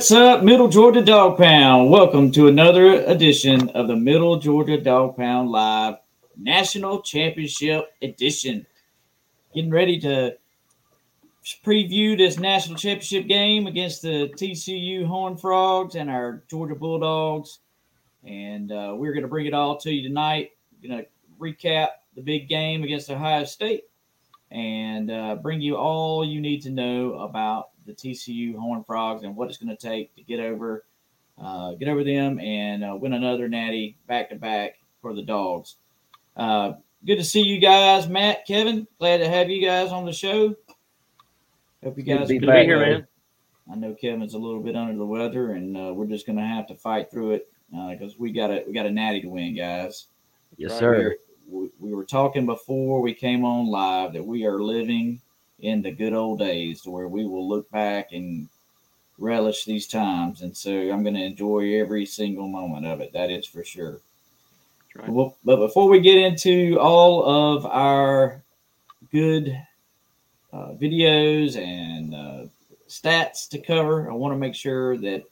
What's up, Middle Georgia Dog Pound? Welcome to another edition of the Middle Georgia Dog Pound Live National Championship Edition. Getting ready to preview this national championship game against the TCU Horned Frogs and our Georgia Bulldogs. And uh, we're going to bring it all to you tonight. We're Going to recap the big game against Ohio State and uh, bring you all you need to know about the TCU Horned Frogs and what it's going to take to get over uh, get over them and uh, win another natty back to back for the Dogs. Uh, good to see you guys, Matt, Kevin. Glad to have you guys on the show. Hope you guys be are back, doing man. I know Kevin's a little bit under the weather, and uh, we're just going to have to fight through it because we got a we got a natty to win, guys. Yes, Right sir. here. We, we were talking before we came on live that we are living in the good old days to where we will look back and relish these times. And so I'm going to enjoy every single moment of it. That is for sure. right. Well, but before we get into all of our good uh, videos and uh, stats to cover, I want to make sure that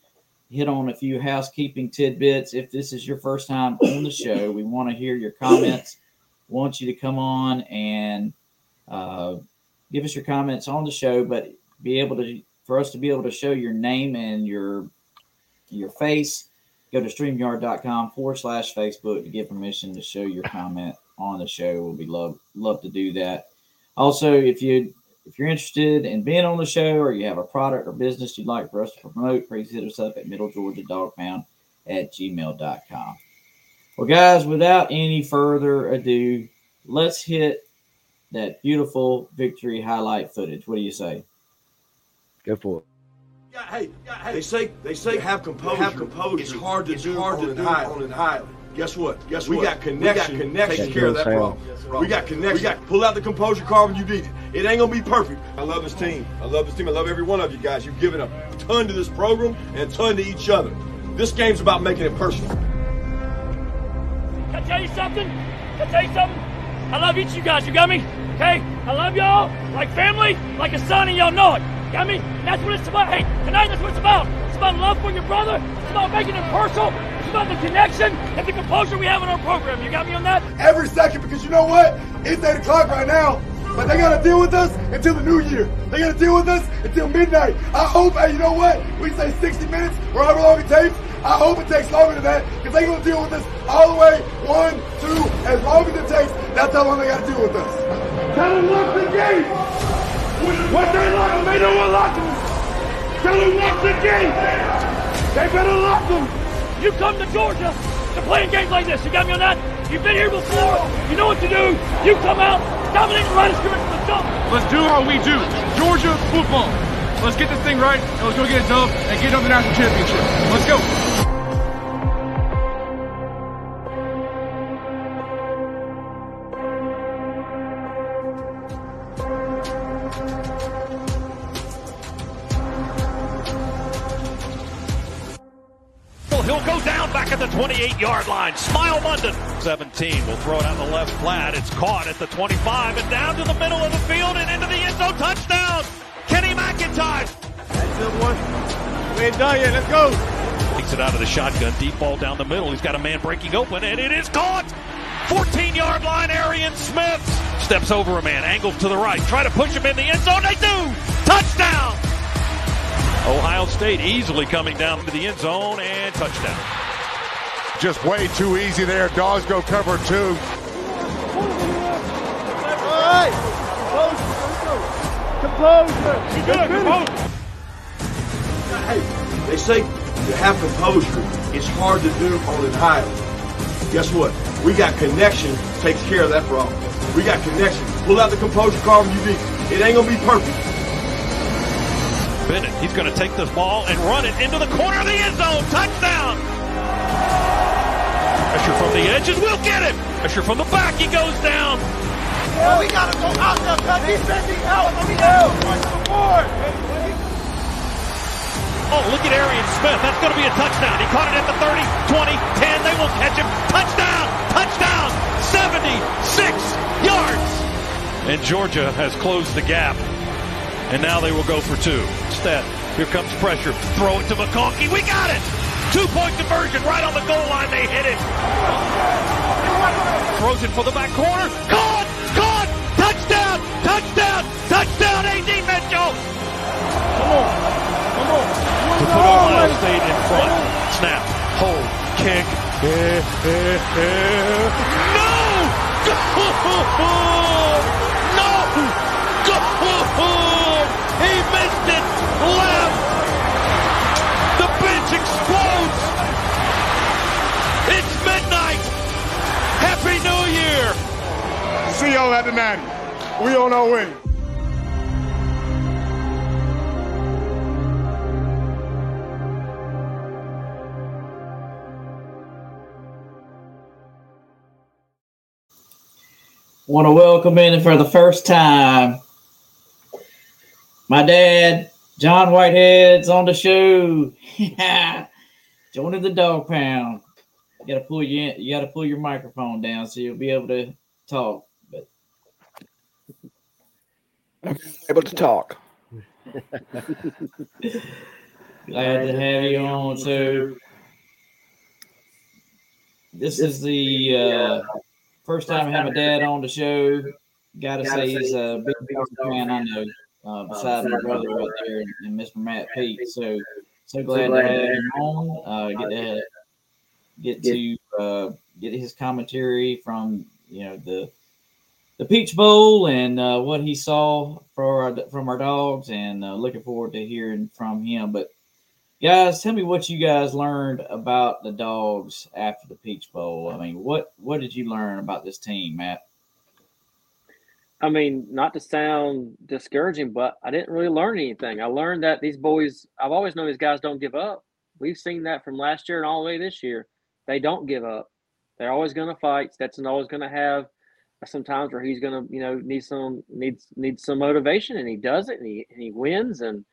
hit on a few housekeeping tidbits. If this is your first time on the show, we want to hear your comments. Want you to come on and uh, give us your comments on the show, but be able to for us to be able to show your name and your your face. Go to streamyard.com forward slash Facebook to get permission to show your comment on the show. We'll be love love to do that. Also, if you if you're interested in being on the show or you have a product or business you'd like for us to promote, please hit us up at Middle Georgia Dog Pound at gmail.com. Well, guys, without any further ado, let's hit that beautiful victory highlight footage. What do you say? Go for it. Yeah, hey, hey, they say they say have composure. Have composure. It's hard to do hard to do on an island. Guess what? Guess what we what? Got connection. We got connection. Takes care of that Sound. problem. We got connection. We got pull out the composure card when you need it. It ain't gonna be perfect. I love this team. I love this team. I love every one of you guys. You've given a ton to this program and a ton to each other. This game's about making it personal. Can I tell you something? Can I tell you something? I love each of you guys. You got me? Okay? I love y'all like family, like a son, and y'all know it. Got me? That's what it's about. Hey, tonight that's what it's about. It's about love for your brother. It's about making it personal. It's about the connection and the composure we have in our program. You got me on that? every second because you know what? It's 8 o'clock right now, but they gotta deal with us until the new year. They gotta deal with us until midnight. I hope, hey, you know what? We say 60 minutes or however long it takes. I hope it takes longer than that because they're gonna deal with us all the way one, two, as long as it takes. That's how long they gotta deal with us. Tell them lock the gate. What they lock them, they know what lock them. Tell them lock the gate. They better lock them. You come to Georgia to playing games like this. You got me on that? You've been here before. You know what to do. You come out, dominate the the jump. Let's do how we do. Georgia football. Let's get this thing right, and let's go get a dub and get another national championship. Let's go. Yard line. Smile London. 17 We'll throw it on the left flat. It's caught at the 25 and down to the middle of the field and into the end zone. Touchdown. Kenny McIntosh. That's it, boy. We ain't done yet. Let's go. Takes it out of the shotgun. Deep ball down the middle. He's got a man breaking open and it is caught. 14 yard line. Arian Smith steps over a man. Angles to the right. Try to push him in the end zone. They do. Touchdown. Ohio State easily coming down to the end zone and touchdown. Just way too easy there. Dogs go cover two. You good, composed. Hey, they say to have composure, it's hard to do on an island. Guess what? We got connection takes care of that problem. We got connection. Pull out the composure card when you need it. It ain't gonna be perfect. Bennett, he's going to take this ball and run it into the corner of the end zone. Touchdown! Pressure from the edges, we'll get him. Pressure from the back, he goes down. Oh, we gotta go out there, cut defending out. Let me know. Oh, look at Arian Smith. That's going to be a touchdown. He caught it at the 30, 20, 10. They won't catch him. Touchdown! Touchdown! 76 yards! And Georgia has closed the gap. And now they will go for two. Instead, Here comes pressure. Throw it to McConkey. We got it. Two point conversion right on the goal line. They hit it. Throws it for the back corner. Caught! Caught! Touchdown! Touchdown! Touchdown! AD Mitchell! Come on. Come on. To put Ohio State in front. Snap. Hold. Kick. No! Goal! No! Goal! He missed it. Left. Y'all at the 90. We on our way. Want to welcome in for the first time my dad, John Whitehead's on the show. Joining the dog pound. You gotta pull you in, you gotta pull your microphone down so you'll be able to talk. Able to talk. glad to have you on. So this is the uh, first time I have a dad on the show. Gotta say he's a big Dodger fan. I know. Uh, beside my brother right there and Mr. Matt Pete. So so glad to have him on. Uh, get to get to uh, get his commentary from you know the the Peach Bowl and uh, what he saw for our, from our dogs, and uh, looking forward to hearing from him. But guys, tell me what you guys learned about the dogs after the Peach Bowl. I mean, what what did you learn about this team, Matt? I mean, not to sound discouraging, but I didn't really learn anything. I learned that these boys, I've always known these guys don't give up. We've seen that from last year and all the way this year. They don't give up. They're always going to fight. Stetson always going to have some times where he's to, you know, need some needs needs some motivation, and he does it, and he and he wins. And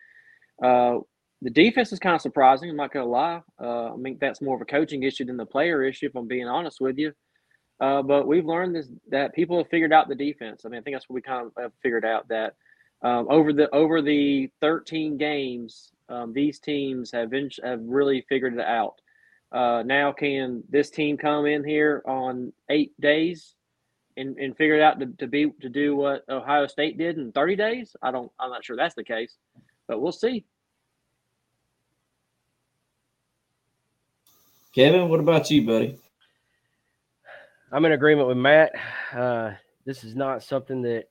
uh, the defense is kind of surprising. I'm not to lie. Uh, I mean, that's more of a coaching issue than the player issue. If I'm being honest with you. Uh, but we've learned this that people have figured out the defense. I mean, I think that's what we kind of have figured out that um, over the over the 13 games, um, these teams have been, have really figured it out. Uh, now, can this team come in here on eight days and, and figure it out to, to be to do what Ohio State did in 30 days? I don't. I'm not sure that's the case, but we'll see. Kevin, what about you, buddy? I'm in agreement with Matt. Uh, this is not something that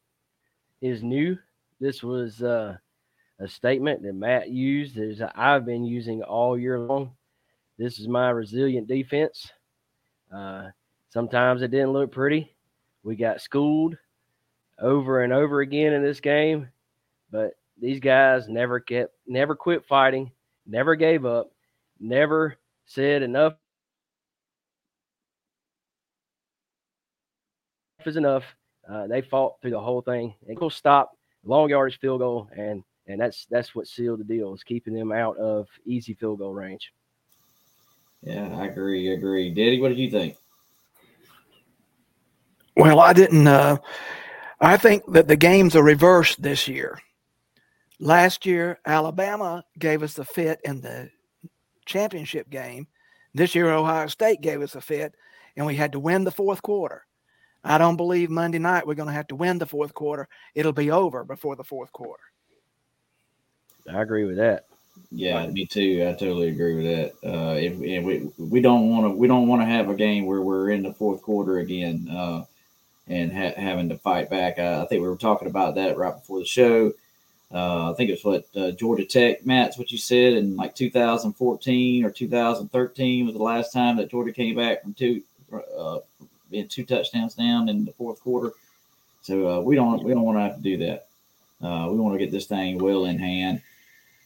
is new. This was uh, a statement that Matt used that I've been using all year long. This is my resilient defense. Uh, sometimes it didn't look pretty. We got schooled over and over again in this game, but these guys never kept, never quit fighting, never gave up, never said enough is enough. Uh, they fought through the whole thing. And go stop, long yardage field goal, and and that's that's what sealed the deal is keeping them out of easy field goal range. Yeah, I agree. I agree. Daddy, what did you think? Well, I didn't. Uh, I think that the games are reversed this year. Last year, Alabama gave us the fit in the championship game. This year, Ohio State gave us a fit, and we had to win the fourth quarter. I don't believe Monday night we're going to have to win the fourth quarter. It'll be over before the fourth quarter. I agree with that. Yeah, me too. I totally agree with that. Uh, if, if we we don't want to we don't want to have a game where we're in the fourth quarter again uh, and ha- having to fight back. Uh, I think we were talking about that right before the show. Uh, I think it was what uh, Georgia Tech, Matt's what you said in like 2014 or 2013 was the last time that Georgia came back from two uh, being two touchdowns down in the fourth quarter. So uh, we don't we don't want to have to do that. Uh, we want to get this thing well in hand.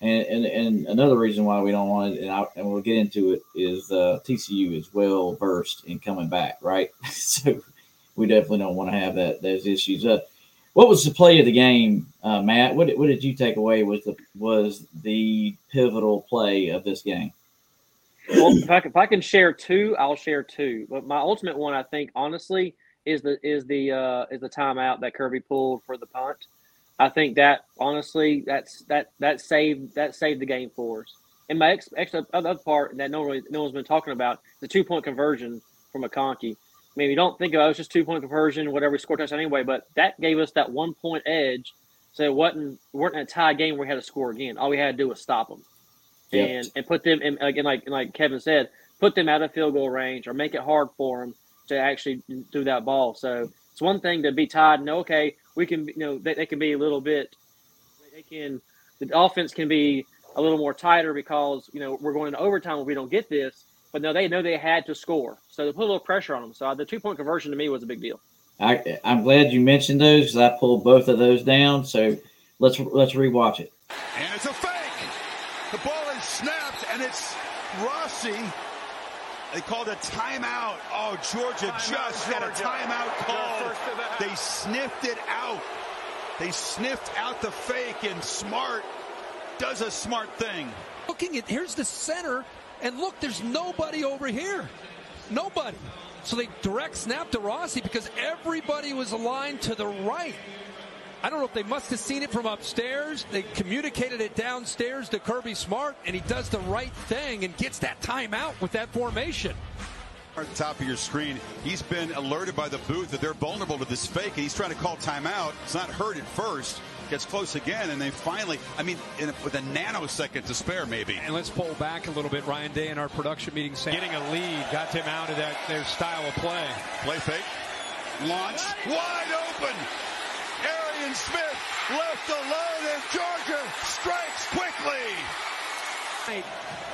And, and, and another reason why we don't want it, and, I, and we'll get into it, is TCU is well versed in coming back, right? so we definitely don't want to have that those issues. Uh, what was the play of the game, uh, Matt? What, what did you take away was the was the pivotal play of this game? Well, if I, if I can share two, I'll share two. But my ultimate one, I think, honestly, is the is the uh, is the timeout that Kirby pulled for the punt. I think that honestly, that's that that saved that saved the game for us. And my ex, ex other part that no one no one's been talking about the two point conversion from a McConkey. I mean, you don't think of it, it was just two point conversion, whatever we scored touchdown anyway, but that gave us that one point edge. So it wasn't we weren't in a tie game where we had to score again. All we had to do was stop them, Yep. and and put them in again like like Kevin said, put them out of field goal range or make it hard for them to actually do that ball. So it's one thing to be tied and okay, we can you know they, they can be a little bit they can the offense can be a little more tighter because you know we're going into overtime if we don't get this. But no, they know they had to score, so they put a little pressure on them. So the two point conversion to me was a big deal. I, I'm glad you mentioned those because I pulled both of those down. So let's let's rewatch it. And it's a fake. The ball is snapped, and it's Rossi. They called a timeout. Oh, Georgia just had a timeout called. They sniffed it out. They sniffed out the fake, and Smart does a smart thing. Looking at here's the center, and look, there's nobody over here. Nobody. So they direct snap to Rossi because everybody was aligned to the right. I don't know if they must have seen it from upstairs. They communicated it downstairs to Kirby Smart, and he does the right thing and gets that timeout with that formation. At the top of your screen, he's been alerted by the booth that they're vulnerable to this fake, and he's trying to call timeout. It's not heard at first. Gets close again, and they finally, I mean, in a, with a nanosecond to spare, maybe. And let's pull back a little bit. Ryan Day in our production meeting saying getting a lead got him out of that their style of play. Play fake. Launch. Wide open. Arian Smith left alone, and Georgia strikes quickly.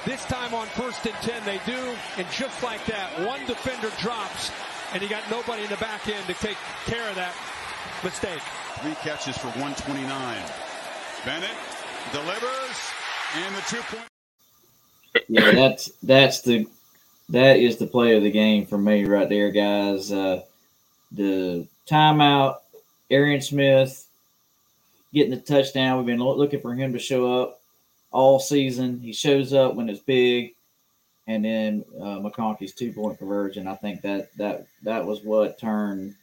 This time on first and 10, they do. And just like that, one defender drops, and you got nobody in the back end to take care of that mistake. Three catches for 129. Bennett delivers, and the two point. yeah, that's that's the that is the play of the game for me right there, guys. Uh, the timeout, Arian Smith getting the touchdown. We've been looking for him to show up all season. He shows up when it's big, and then uh, McConkey's two point conversion. I think that that that was what turned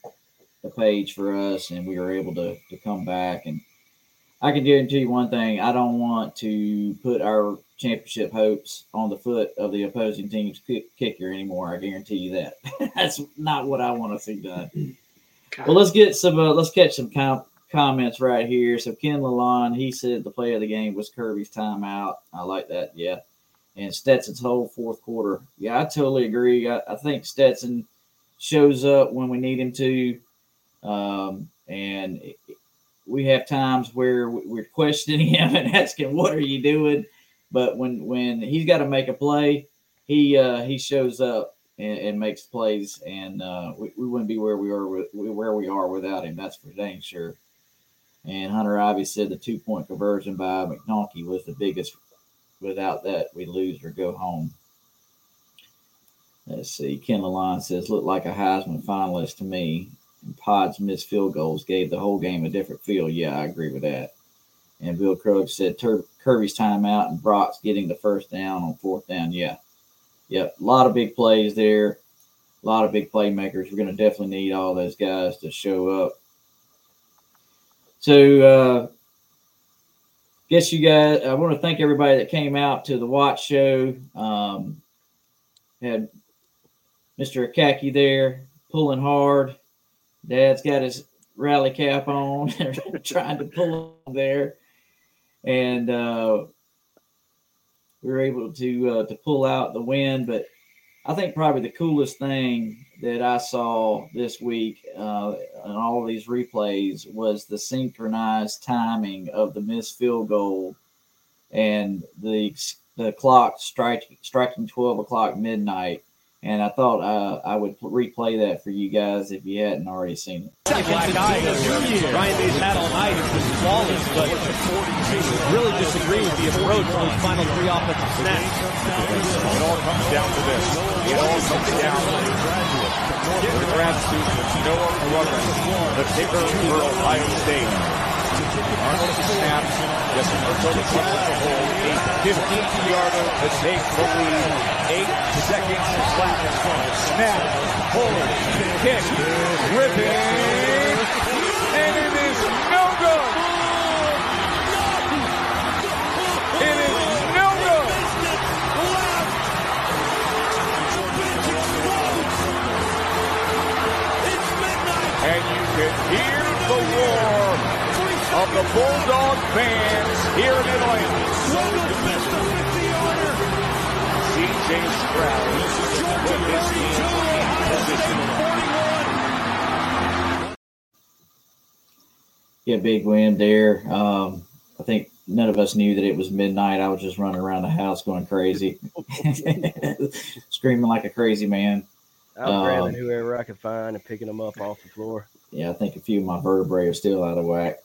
the page for us, and we were able to to come back. And I can guarantee you one thing: I don't want to put our championship hopes on the foot of the opposing team's kick- kicker anymore. I guarantee you that. That's not what I want to see done. Well, let's get some. Uh, let's catch some com- comments right here. So Ken Lalonde, he said the play of the game was Kirby's timeout. I like that. Yeah, and Stetson's whole fourth quarter. Yeah, I totally agree. I, I think Stetson shows up when we need him to, um, and we have times where we- we're questioning him and asking, "What are you doing?" But when when he's got to make a play, he uh, he shows up and, and makes plays, and uh, we, we wouldn't be where we are with, where we are without him. That's for dang sure. And Hunter Ivy said the two point conversion by McDonkey was the biggest. Without that, we lose or go home. Let's see. Ken Lalonde says, looked like a Heisman finalist to me. Pod's missed field goals gave the whole game a different feel. Yeah, I agree with that. And Bill Krug said Tur- Kirby's timeout and Brock's getting the first down on fourth down. Yeah. Yep. A lot of big plays there. A lot of big playmakers. We're going to definitely need all those guys to show up. So, uh, guess you guys, I want to thank everybody that came out to the watch show. Um, had Mr. Akaki there pulling hard. Dad's got his rally cap on, trying to pull him there. And uh, we were able to uh, to pull out the win. But I think probably the coolest thing that I saw this week uh, in all of these replays was the synchronized timing of the missed field goal and the the clock striking striking twelve o'clock midnight. And I thought uh, I would replay that for you guys if you hadn't already seen it. Second guy of your year. Ryan Day's had all night has been flawless, but really disagree with the approach on those final three offensive snaps. It all comes down to this. It all comes down to the grad student, Noah Ruggles, the kicker for Ohio State. Arnold snaps. Yes, Minnesota comes to 15-yarder to take the lead. Eight seconds left. Snap, hold, kick, ripping, and it is no good. It is no good. And you can of the Bulldog fans here in Atlanta. CJ Stroud put his team in position. Yeah, big win there. Um, I think none of us knew that it was midnight. I was just running around the house going crazy, screaming like a crazy man. I was grabbing Um, whoever I could find and picking them up off the floor. Yeah, I think a few of my vertebrae are still out of whack.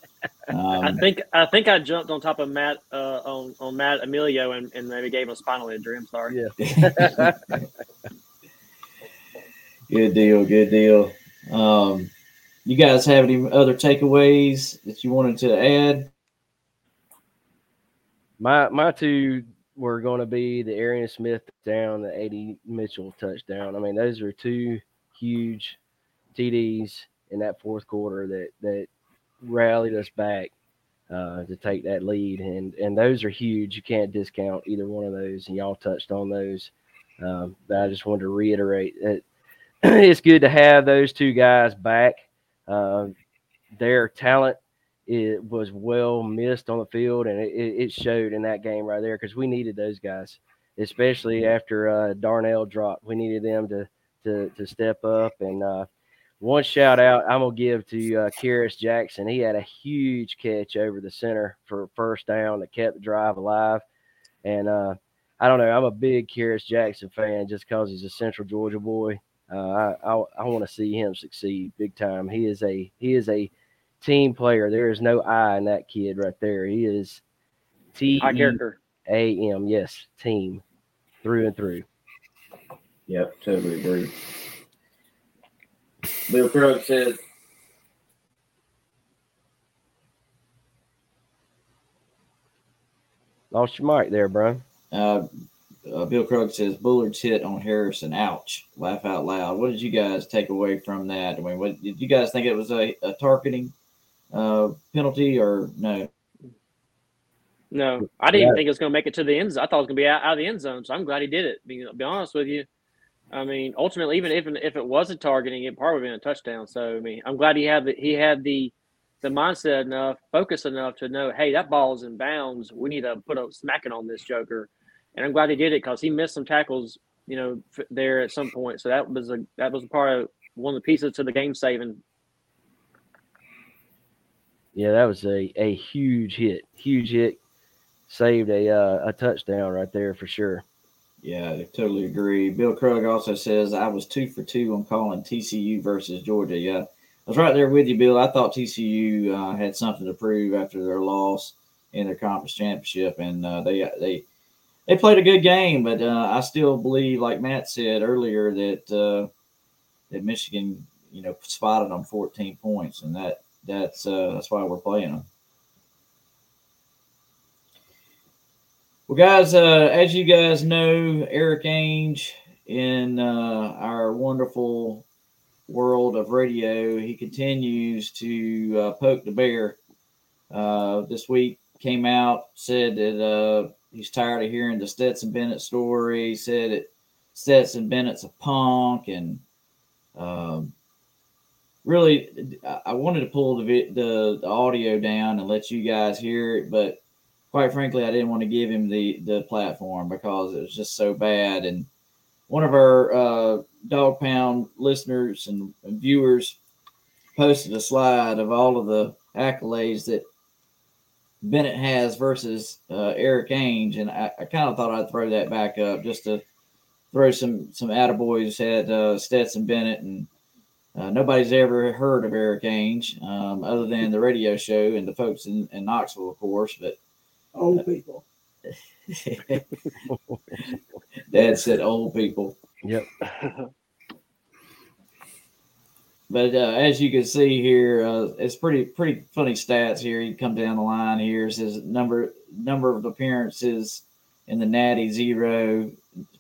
I Um, think I think I jumped on top of Matt uh, on on Matt Emilio and, and maybe gave him a spinal injury. I'm sorry. Yeah. good deal, good deal. Um, you guys have any other takeaways that you wanted to add? My my two were going to be the Arian Smith down, the AD Mitchell touchdown. I mean, those are two huge TDs in that fourth quarter that that rallied us back uh, to take that lead, and and those are huge. You can't discount either one of those, and y'all touched on those. Um, but I just wanted to reiterate that it's good to have those two guys back. Uh, their talent it was well missed on the field, and it, it it showed in that game right there because we needed those guys, especially after uh, Darnell dropped. We needed them to to to step up. And uh, one shout out I'm gonna give to uh, Kearis Jackson. He had a huge catch over the center for first down that kept the drive alive. And uh, I don't know, I'm a big Kearis Jackson fan just because he's a Central Georgia boy. Uh, I I, I want to see him succeed big time. He is a he is a team player. There is no I in that kid right there. He is T High character. A M. Yes, team through and through. Yep, totally agree. Bill Krug says, Lost your mic there, bro. uh, uh, Bill Krug says, Bullard's hit on Harrison. Ouch. Laugh out loud. What did you guys take away from that? I mean, what did you guys think it was a, a targeting uh, penalty or no? No, I didn't Yeah. think it was going to make it to the end zone. I thought it was going to be out, out of the end zone. So I'm glad he did it. Be, be honest with you. I mean, ultimately, even if if it wasn't targeting, it probably would have been a touchdown. So I mean, I'm glad he had the he had the the mindset enough, focus enough to know, hey, that ball is in bounds. We need to put a smacking on this joker. And I'm glad he did it because he missed some tackles, you know, f- there at some point. So that was a that was part of one of the pieces to the game saving. Yeah, that was a, a huge hit. Huge hit. Saved a uh, a touchdown right there for sure. Yeah, I totally agree. Bill Krug also says, I was two for two on calling TCU versus Georgia. Yeah, I was right there with you, Bill. I thought TCU uh, had something to prove after their loss in their conference championship, and uh, they they they played a good game. But uh, I still believe, like Matt said earlier, that uh, that Michigan, you know, spotted them 14 points, and that that's uh, that's why we're playing them. Well, guys, uh, as you guys know, Erik Ainge in uh, our wonderful world of radio, he continues to uh, poke the bear. Uh, this week came out, said that uh, he's tired of hearing the Stetson Bennett story. He said that Stetson Bennett's a punk, and um, really, I- wanted to pull the, the the audio down and let you guys hear it, but quite frankly, I didn't want to give him the the platform because it was just so bad. And one of our uh, Dog Pound listeners and, viewers posted a slide of all of the accolades that Bennett has versus uh, Erik Ainge, and I, I kind of thought I'd throw that back up just to throw some some attaboys at uh, Stetson Bennett and. Uh, nobody's ever heard of Erik Ainge um, other than the radio show and the folks in, in Knoxville, of course. But Old people. Dad said old people. Yep. But uh, as you can see here, uh, it's pretty pretty funny stats here. You come down the line here. It says number number of appearances in the Natty zero,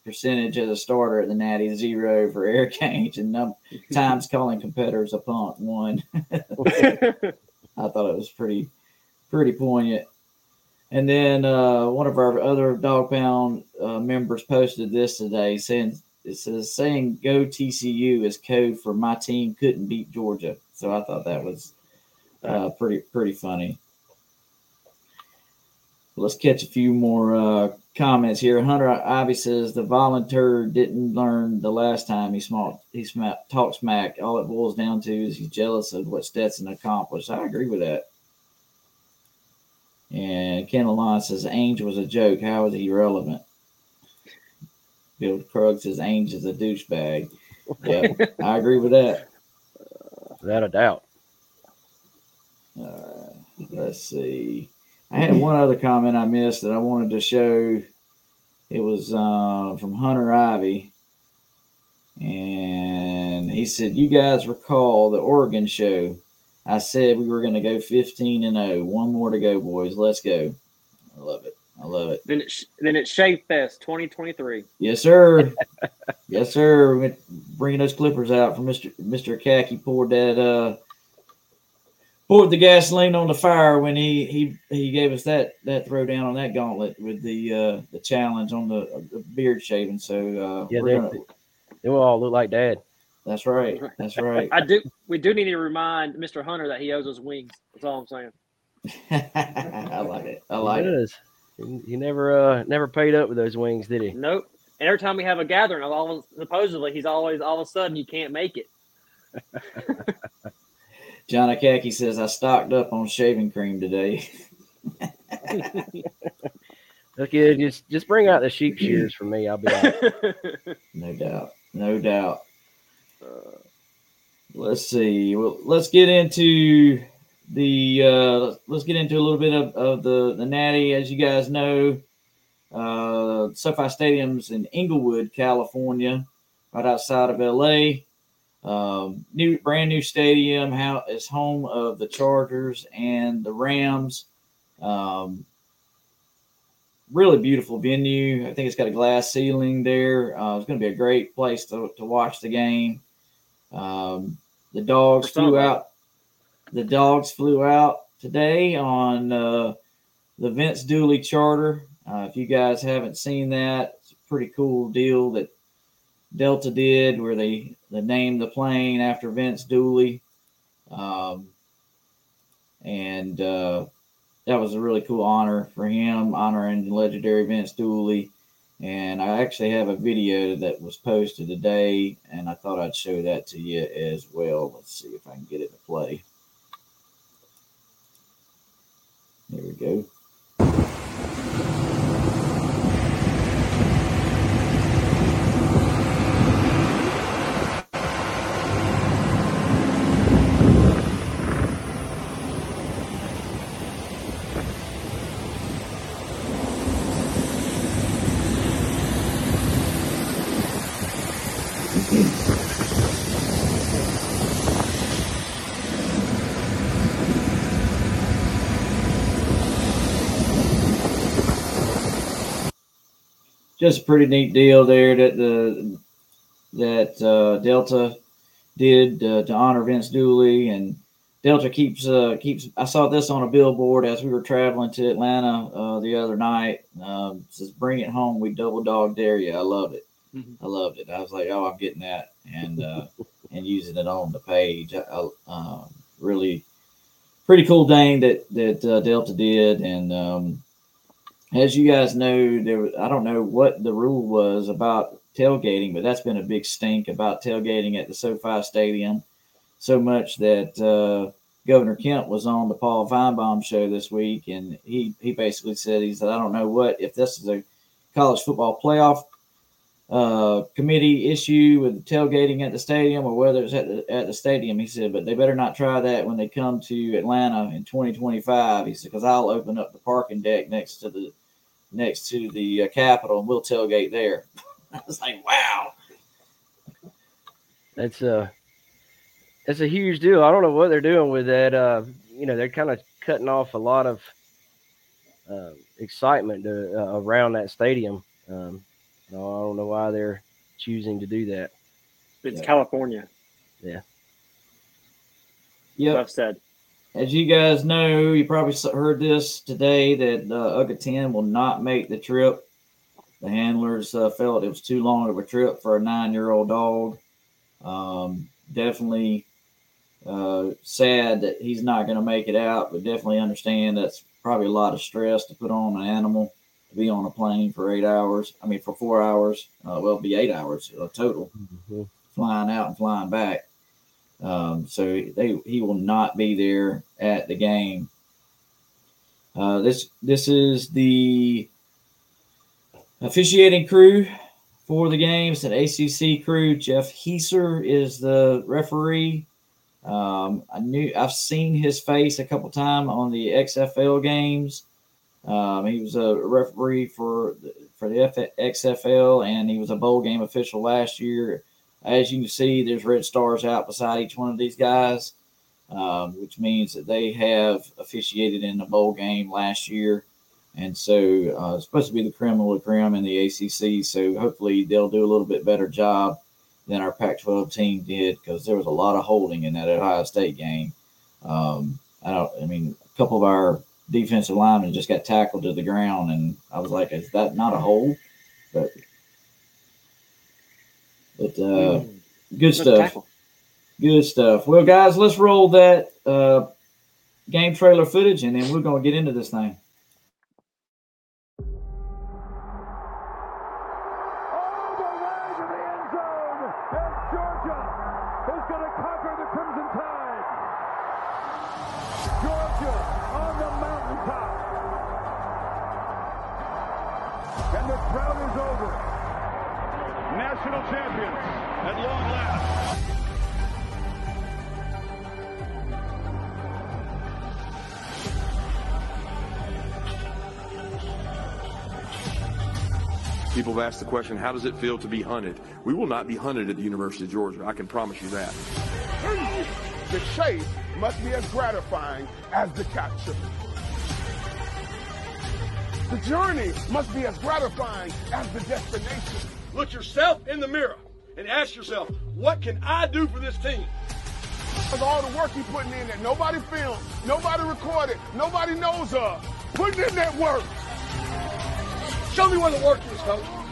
percentage as a starter at the Natty zero for Erik Ainge, and num- times calling competitors a punk one. I thought it was pretty pretty poignant. And then uh, one of our other Dog Pound uh, members posted this today, saying it says saying "Go TCU" is code for my team couldn't beat Georgia. So I thought that was uh, pretty pretty funny. let's catch a few more uh, comments here. Hunter Ivy says the volunteer didn't learn the last time he smart he smack, talked smack. All it boils down to is he's jealous of what Stetson accomplished. I agree with that. And Ken Lalonde says Ainge was a joke. How is he relevant? Bill Krug says Ainge is a douchebag. Yeah, I agree with that. Without a doubt. Uh, let's see. I had one other comment I missed that I wanted to show. It was uh, from Hunter Ivy. And he said, You guys recall the Oregon show? I said we were going to go 15 and 0. One more to go, boys. Let's go. I love it. I love it. Then it's then it's Shave Fest 2023. Yes, sir. yes, sir. We're bringing those clippers out from Mister Mister Khaki poured that uh poured the gasoline on the fire when he he he gave us that that throwdown on that gauntlet with the uh the challenge on the, the beard shaving. So uh, Yeah, they, gonna, they will all look like dad. That's right. That's right. I do. We do need to remind Mr. Hunter that he owes us wings. That's all I'm saying. I like it. I like he it. does. He, he never uh never paid up with those wings, did he? Nope. And every time we have a gathering, of all supposedly he's always all of a sudden you can't make it. John Akaki says I stocked up on shaving cream today. Okay, just just bring out the sheep shears for me. I'll be out. No doubt. No doubt. Let's see. Well, let's get into the uh, let's get into a little bit of, of the the natty. As you guys know, uh, SoFi Stadium's in Inglewood, California, right outside of LA. Um, new brand new stadium. How is home of the Chargers and the Rams. Um, really beautiful venue. I think it's got a glass ceiling there. Uh, it's going to be a great place to, to watch the game. Um, the dogs flew out. The dogs flew out today on uh, the Vince Dooley charter. Uh, if you guys haven't seen that, it's a pretty cool deal that Delta did, where they they named the plane after Vince Dooley. Um, and uh, that was a really cool honor for him, honoring legendary Vince Dooley. And I actually have a video that was posted today, and I thought I'd show that to you as well. Let's see if I can get it to play. There we go. Just a pretty neat deal there that the that uh, Delta did uh, to honor Vince Dooley, and Delta keeps uh, keeps. I saw this on a billboard as we were traveling to Atlanta uh, the other night. Um, it says "Bring it home, we double dog dare you." I love it. I loved it. I was like, "Oh, I'm getting that," and uh, and using it on the page. I, I, um, really pretty cool thing that that uh, Delta did, and um, as you guys know, there was, I don't know what the rule was about tailgating, but that's been a big stink about tailgating at the SoFi Stadium. So much that uh, Governor Kemp was on the Paul Finebaum show this week, and he he basically said he said I don't know what if this is a college football playoff uh, committee issue with tailgating at the stadium or whether it's at the at the stadium. He said, but they better not try that when they come to Atlanta in 2025. He said because I'll open up the parking deck next to the next to the uh, Capitol and we'll tailgate there. I was like, wow. That's a that's a huge deal. I don't know what they're doing with that. Uh, you know, they're kind of cutting off a lot of uh, excitement to, uh, around that stadium. Um, no, I don't know why they're choosing to do that. It's California. Yeah. Yeah. I've said. As you guys know, you probably heard this today that uh, UGA 10 will not make the trip. The handlers uh, felt it was too long of a trip for a nine year old dog. Um, definitely uh, sad that he's not going to make it out, but definitely understand that's probably a lot of stress to put on an animal to be on a plane for eight hours. I mean, for four hours. Uh, well, it'll be eight hours uh, total, Mm-hmm. flying out and flying back. Um, so they he will not be there at the game. Uh, this this is the officiating crew for the games. An ACC crew. Jeff Heiser is the referee. Um, I knew I've seen his face a couple times on the XFL games. Um, he was a referee for the, for the F- XFL, and he was a bowl game official last year. As you can see, there's red stars out beside each one of these guys, um, which means that they have officiated in the bowl game last year. And so uh, it's supposed to be the creme of la creme in the ACC. So hopefully they'll do a little bit better job than our Pac 12 team did because there was a lot of holding in that Ohio State game. Um, I don't, I mean, a couple of our defensive linemen just got tackled to the ground, and I was like, is that not a hold? But, but uh, good stuff. tackle. Good stuff. Well, guys, let's roll that uh, game trailer footage, and then we're going to get into this thing. Asked the question, how does it feel to be hunted? We will not be hunted at the University of Georgia. I can promise you that. The chase must be as gratifying as the capture. The journey must be as gratifying as the destination. Look yourself in the mirror and ask yourself, what can I do for this team? With all the work he putting in that nobody filmed, nobody recorded, nobody knows of. Putting in that work. Show me where the work is, coach.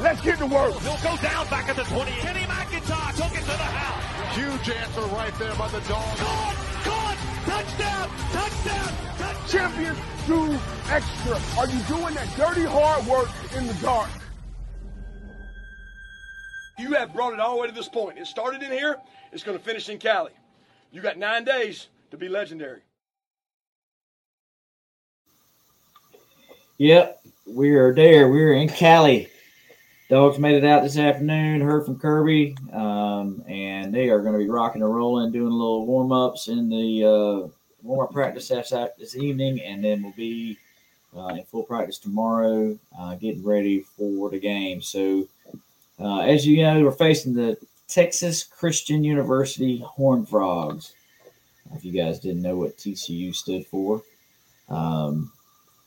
Let's get to work. He'll go down back at the 20. Kenny McIntosh took it to the house. Huge answer right there by the dog. Caught! Caught! Touchdown! Touchdown! Touchdown! Champions do extra. Are you doing that dirty hard work in the dark? You have brought it all the way to this point. It started in here. It's going to finish in Cali. You got nine days to be legendary. Yep, we are there. We're in Cali. Dogs made it out this afternoon. Heard from Kirby, um, and they are going to be rocking and rolling, doing a little warm ups in the uh, warm up practice this, evening, and then we'll be uh, in full practice tomorrow, uh, getting ready for the game. So, uh, as you know, we're facing the Texas Christian University Horned Frogs. If you guys didn't know what TCU stood for, um,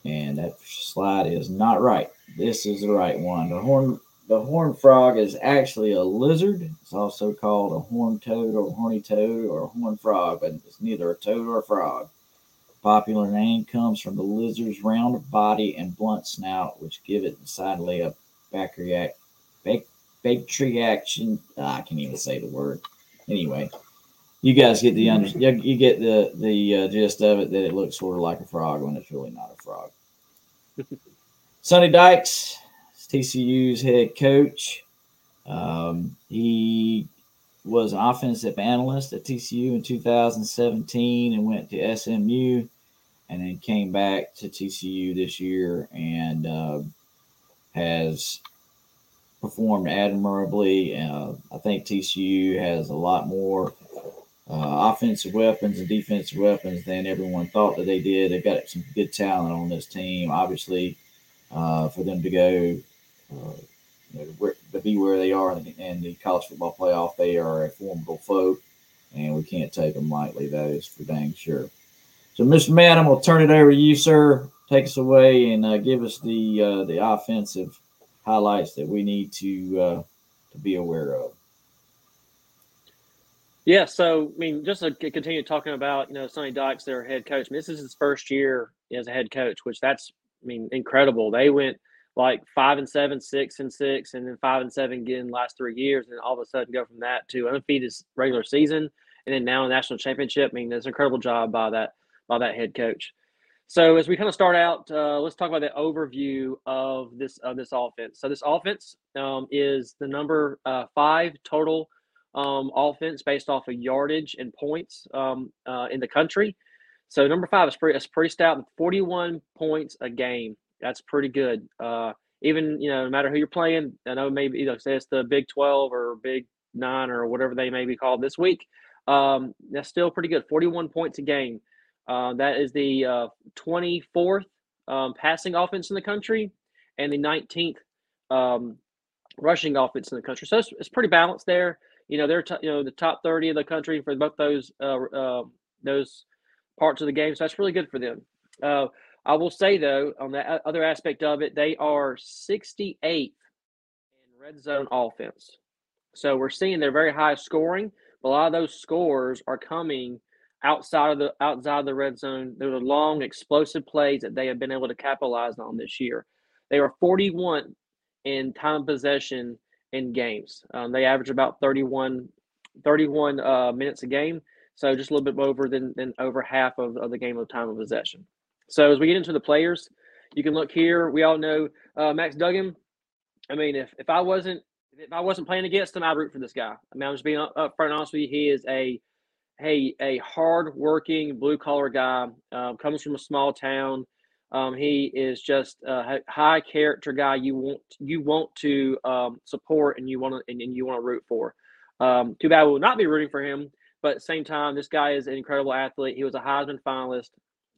and that slide is not right. This is the right one. The horn the horned frog is actually a lizard. It's also called a horned toad or horny toad or a horned frog, but it's neither a toad or a frog. Popular name comes from the lizard's round body and blunt snout, which give it decidedly a bacriac, bac, batriaction. Ah, I can't even say the word. Anyway, you guys get the under, you get the the uh, gist of it that it looks sort of like a frog when it's really not a frog. Sonny Dykes, TCU's head coach. Um, he was offensive analyst at TCU in 2017 and went to SMU, and then came back to TCU this year and uh, has performed admirably. Uh, I think TCU has a lot more uh, offensive weapons and defensive weapons than everyone thought that they did. They've got some good talent on this team. Obviously, uh, for them to go where, to be where they are in the, in the college football playoff, they are a formidable foe, and we can't take them lightly. That is for dang sure. So, Mr. Matt, I'm going to turn it over to you, sir. Take us away and uh, give us the uh, the offensive highlights that we need to uh, to be aware of. Yeah, so I mean, just to continue talking about you know Sonny Dykes, their head coach. I mean, this is his first year as a head coach, which that's I mean incredible. They went like five and seven, six and six, and then five and seven again last three years, and all of a sudden go from that to undefeated regular season and then now a national championship. I mean, it's an incredible job by that by that head coach. So as we kind of start out, uh, let's talk about the overview of this of this offense. So this offense um, is the number uh, five total um, offense based off of yardage and points um, uh, in the country. So number five is pretty, it's pretty stout, 41 points a game. That's pretty good. Uh, even you know, no matter who you're playing, I know maybe you know, say it's the Big 12 or Big Nine or whatever they may be called this week. Um, that's still pretty good. 41 points a game. Uh, that is the uh, 24th um, passing offense in the country and the 19th um, rushing offense in the country. So it's, it's pretty balanced there. You know, they're t- you know the top 30 of the country for both those uh, uh, those parts of the game. So that's really good for them. Uh, I will say though, on the other aspect of it, they are 68th in red zone offense. So we're seeing they're very high scoring, but a lot of those scores are coming outside of the outside of the red zone. They're long, explosive plays that they have been able to capitalize on this year. They are 41 in time possession in games. Um, they average about 31, 31 uh, minutes a game. So just a little bit over than, than over half of, of the game of time of possession. So as we get into the players, you can look here. We all know uh, Max Duggan. I mean, if, if I wasn't if I wasn't playing against him, I'd root for this guy. I mean, I'm just being up front honest with you. He is a a a hard working blue collar guy. Um, comes from a small town. Um, he is just a high character guy. You want you want to um, support and you want to and, and, you want to root for. Um, too bad we will not be rooting for him but at the same time, this guy is an incredible athlete. He was a Heisman finalist.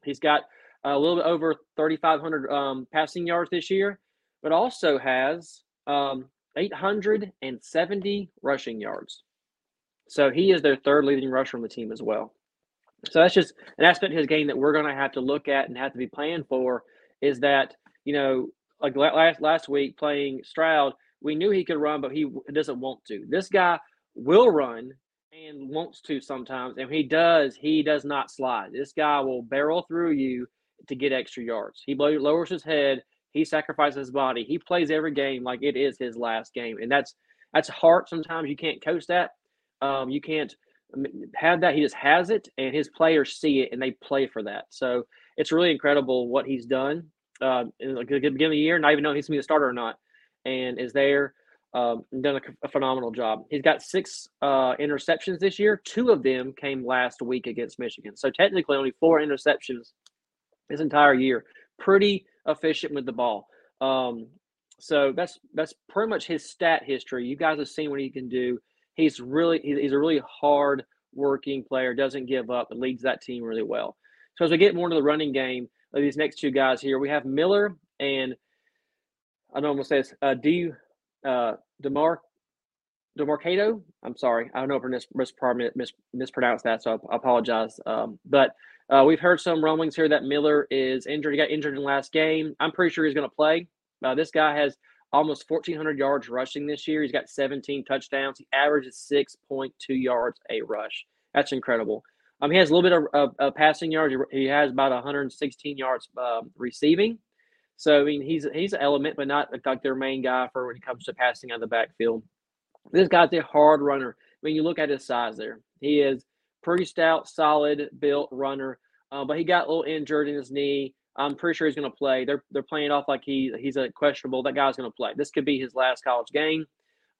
He's got a little bit over 3,500 um, passing yards this year, but also has um, 870 rushing yards. So he is their third leading rusher on the team as well. So that's just an aspect of his game that we're going to have to look at and have to be planning for. Is that you know like last last week playing Stroud, we knew he could run, but he doesn't want to. This guy will run and wants to sometimes. And he does, he does not slide. This guy will barrel through you to get extra yards. He lowers his head. He sacrifices his body. He plays every game like it is his last game, and that's that's hard. Sometimes you can't coach that. Um, you can't have that. He just has it, and his players see it, and they play for that. So it's really incredible what he's done uh, in the beginning of the year, not even knowing he's going to be the starter or not, and is there um, done a, a, phenomenal job. He's got six uh, interceptions this year. Two of them came last week against Michigan. So technically, only four interceptions this entire year. Pretty efficient with the ball. Um, so that's that's pretty much his stat history. You guys have seen what he can do. He's really he's a really hard working player. Doesn't give up. And leads that team really well. So as we get more into the running game, of these next two guys here, we have Miller and I don't want to say this. Uh, D uh, Demar Demercado. I'm sorry, I don't know if I mis- mispronounced that, so I apologize. Um, but uh, we've heard some rumblings here that Miller is injured. He got injured in the last game. I'm pretty sure he's going to play. Uh, this guy has almost 1,400 yards rushing this year. He's got 17 touchdowns. He averages 6.2 yards a rush. That's incredible. Um, he has a little bit of, of, of passing yards. He has about 116 yards um, receiving. So I mean, he's he's an element, but not like their main guy for when it comes to passing of the backfield. This guy's a hard runner. I mean, you look at his size there; he is pretty stout, solid built runner. Uh, but he got a little injured in his knee. I'm pretty sure he's going to play. They're they're playing it off like he he's a questionable. That guy's going to play. This could be his last college game.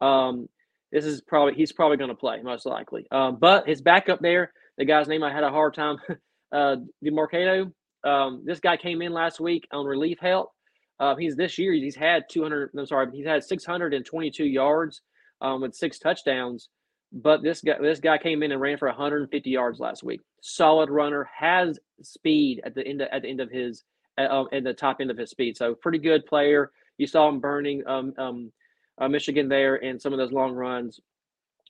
Um, this is probably he's probably going to play most likely. Um, but his backup there, the guy's name I had a hard time. uh, Demercado. Um, this guy came in last week on relief help. Uh, he's this year he's had 200. I'm sorry, he's had 622 yards um, with six touchdowns. But this guy this guy came in and ran for 150 yards last week. Solid runner, has speed at the end of, at the end of his uh, at the top end of his speed. So pretty good player. You saw him burning um, um, uh, Michigan there in some of those long runs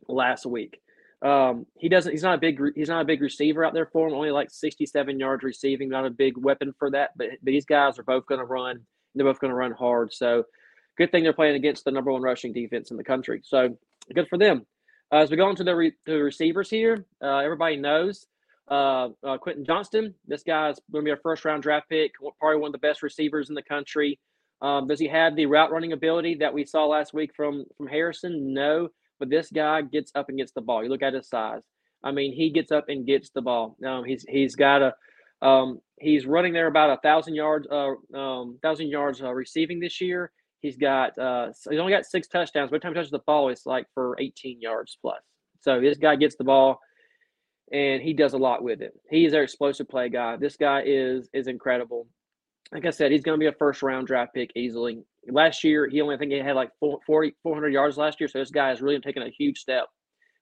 last week. Um, he doesn't. He's not a big. He's not a big receiver out there for him. Only like 67 yards receiving. Not a big weapon for that. But, but these guys are both going to run. They're both going to run hard. So good thing they're playing against the number one rushing defense in the country. So good for them. Uh, as we go into the, re- the receivers here, uh, everybody knows uh, uh Quentin Johnston. This guy's going to be a first round draft pick. Probably one of the best receivers in the country. Um, does he have the route running ability that we saw last week from from Harrison? No but this guy gets up and gets the ball. You look at his size. I mean, he gets up and gets the ball. Um, he's he's got a um, he's running there about a thousand yards uh um thousand yards uh, receiving this year. He's got uh he's only got six touchdowns. By the time he touches the ball, it's like for 18 yards plus. So this guy gets the ball and he does a lot with it. He is their explosive play guy. This guy is is incredible. Like I said, he's going to be a first round draft pick easily. Last year, he only I think he had like 40, 400 yards last year. So this guy is really taking a huge step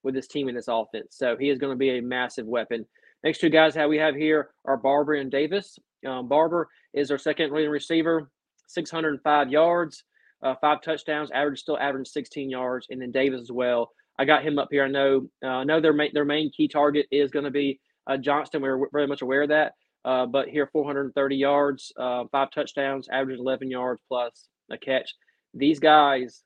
with this team in this offense. So he is going to be a massive weapon. Next two guys that we have here are Barber and Davis. Um, Barber is our second leading receiver, 605 yards, uh, five touchdowns, average still averaging 16 yards, and then Davis as well. I got him up here. I know, uh, I know their main their main key target is going to be uh, Johnston. We're very much aware of that. Uh, but here, 430 yards, uh, five touchdowns, average 11 yards plus a catch. These guys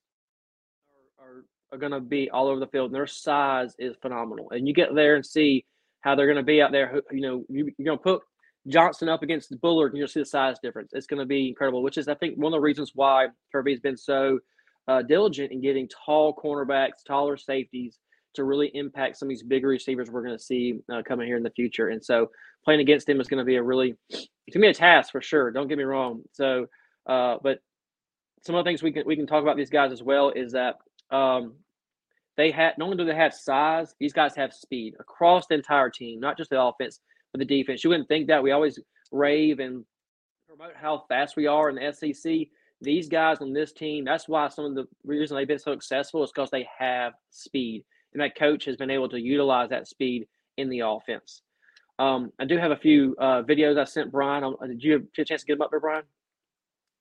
are, are, are going to be all over the field, and their size is phenomenal. And you get there and see how they're going to be out there. You know, you, you're going to put Johnston up against Bullard, and you'll see the size difference. It's going to be incredible, which is, I think, one of the reasons why Kirby's been so uh, diligent in getting tall cornerbacks, taller safeties to really impact some of these bigger receivers we're going to see uh, coming here in the future. And so playing against him is going to be a really, to be a task for sure. Don't get me wrong. So, uh, but some of the things we can we can talk about these guys as well is that um, they had not only do they have size, these guys have speed across the entire team, not just the offense but the defense. You wouldn't think that we always rave and promote how fast we are in the SEC. These guys on this team, that's why some of the reason they've been so successful is because they have speed and that coach has been able to utilize that speed in the offense. Um, I do have a few uh, videos I sent Brian. Did you have a chance to get them up there, Brian?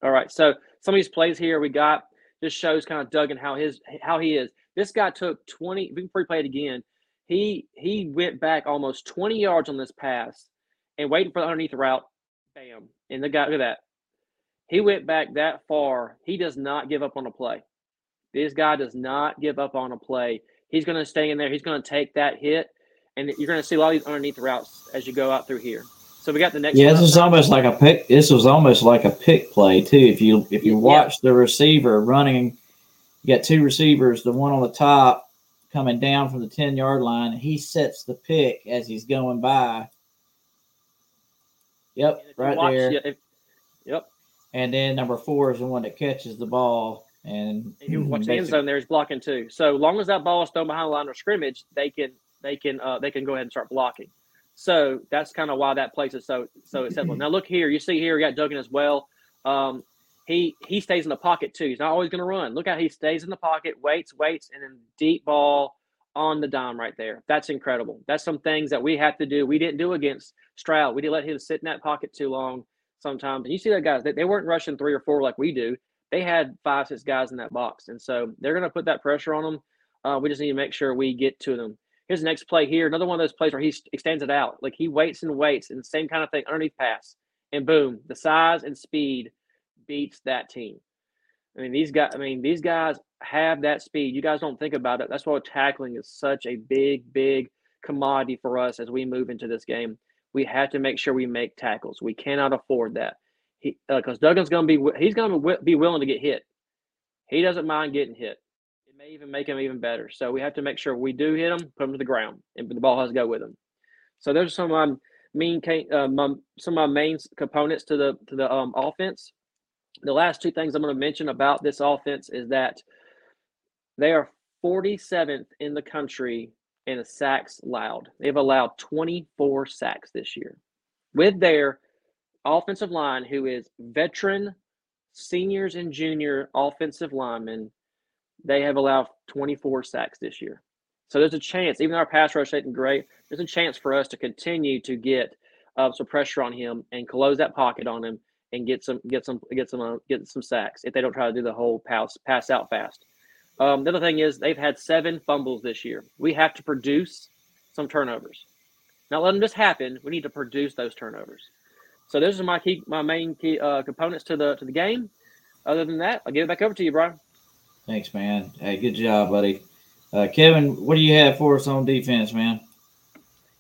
All right. So some of these plays here we got just shows kind of Duggan how his how he is. This guy took 20 before he it again. He he went back almost 20 yards on this pass and waiting for the underneath route. Bam. And the guy look at that. He went back that far. He does not give up on a play. This guy does not give up on a play. He's going to stay in there. He's going to take that hit, and you're going to see a lot of these underneath routes as you go out through here. So we got the next. Yeah, this is almost like a pick. This was almost like a pick play too. If you if you watch yeah. the receiver running, you got two receivers. The one on the top coming down from the ten yard line. He sets the pick as he's going by. Yep, right watch, there. Yeah, if, yep. And then number four is the one that catches the ball and you watch the end zone there. He's blocking too. So long as that ball is thrown behind the line of scrimmage, they can they can uh, they can go ahead and start blocking. So that's kind of why that place is so so acceptable. now look here, you see here we got Duggan as well. Um, he he stays in the pocket too. He's not always going to run. Look how he stays in the pocket, waits, waits, and then deep ball on the dime right there. That's incredible. That's some things that we have to do. We didn't do against Stroud. We didn't let him sit in that pocket too long sometimes. And you see that guys, they, they weren't rushing three or four like we do they had five, six guys in that box. And so they're going to put that pressure on them. Uh, we just need to make sure we get to them. Here's the next play here. Another one of those plays where he extends it out. Like he waits and waits and same kind of thing underneath pass. And boom, the size and speed beats that team. I mean, these guys, I mean, these guys have that speed. You guys don't think about it. That's why tackling is such a big, big commodity for us as we move into this game. We have to make sure we make tackles. We cannot afford that because uh, Duggan's going to be he's going to be willing to get hit. He doesn't mind getting hit. It may even make him even better. So we have to make sure we do hit him, put him to the ground, and the ball has to go with him. So there's some of my main uh, my, some of my main components to the to the um, offense. The last two things I'm going to mention about this offense is that they are 47th in the country in sacks allowed. They've allowed 24 sacks this year with their offensive line who is veteran, seniors, and junior offensive linemen. They have allowed 24 sacks this year. So there's a chance, even though our pass rush isn't great, there's a chance for us to continue to get uh, some pressure on him and close that pocket on him and get some get some get some uh, get some sacks if they don't try to do the whole pass pass out fast. Um, the other thing is they've had seven fumbles this year. We have to produce some turnovers. Not let them just happen. We need to produce those turnovers. So those are my key, my main key uh, components to the to the game. Other than that, I'll give it back over to you, Brian. Thanks, man. Hey, good job, buddy. Uh, Kevin, what do you have for us on defense, man?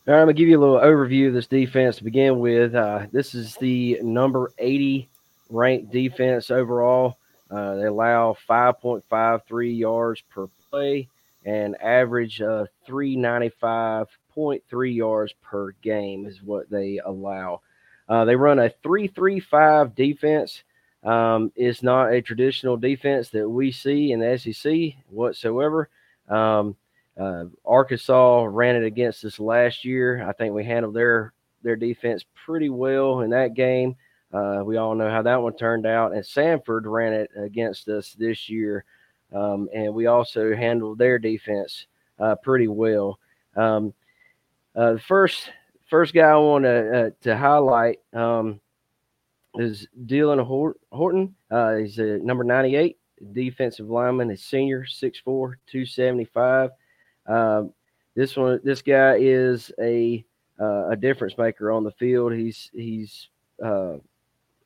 All right, I'm gonna give you a little overview of this defense to begin with. Uh, this is the number 80 ranked defense overall. Uh, they allow 5.53 yards per play and average uh, 395 2.3 yards per game is what they allow. Uh, they run a 3-3-5 defense. Um, it's not a traditional defense that we see in the SEC whatsoever. Um, uh, Arkansas ran it against us last year. I think we handled their their defense pretty well in that game. Uh, we all know how that one turned out. And Samford ran it against us this year, um, and we also handled their defense uh, pretty well. Um, uh, the first first guy I want to uh, to highlight um, is Dylan Horton. Uh, he's a number 98 defensive lineman. He's senior, 6'4", 275. Um, this one, this guy is a uh, a difference maker on the field. He's he's uh,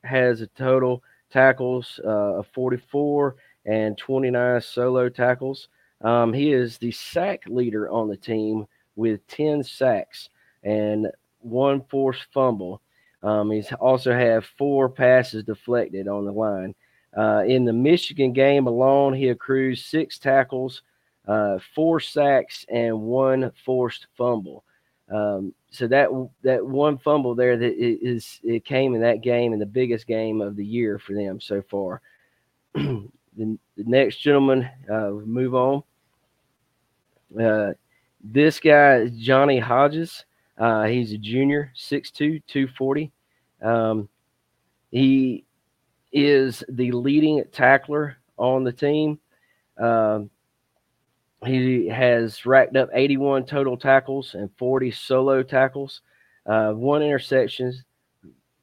has a total tackles uh, of 44 and 29 solo tackles. Um, he is the sack leader on the team with 10 sacks and one forced fumble. Um, he's also had four passes deflected on the line. Uh, in the Michigan game alone, he accrues six tackles, uh, four sacks, and one forced fumble. Um, so that that one fumble there that is it came in that game in the biggest game of the year for them so far. the, the, next gentleman, uh, move on. Uh, this guy is Johnny Hodges. Uh, he's a junior, 6'2", 240. Um, he is the leading tackler on the team. Um, he has racked up 81 total tackles and 40 solo tackles, uh, one interception,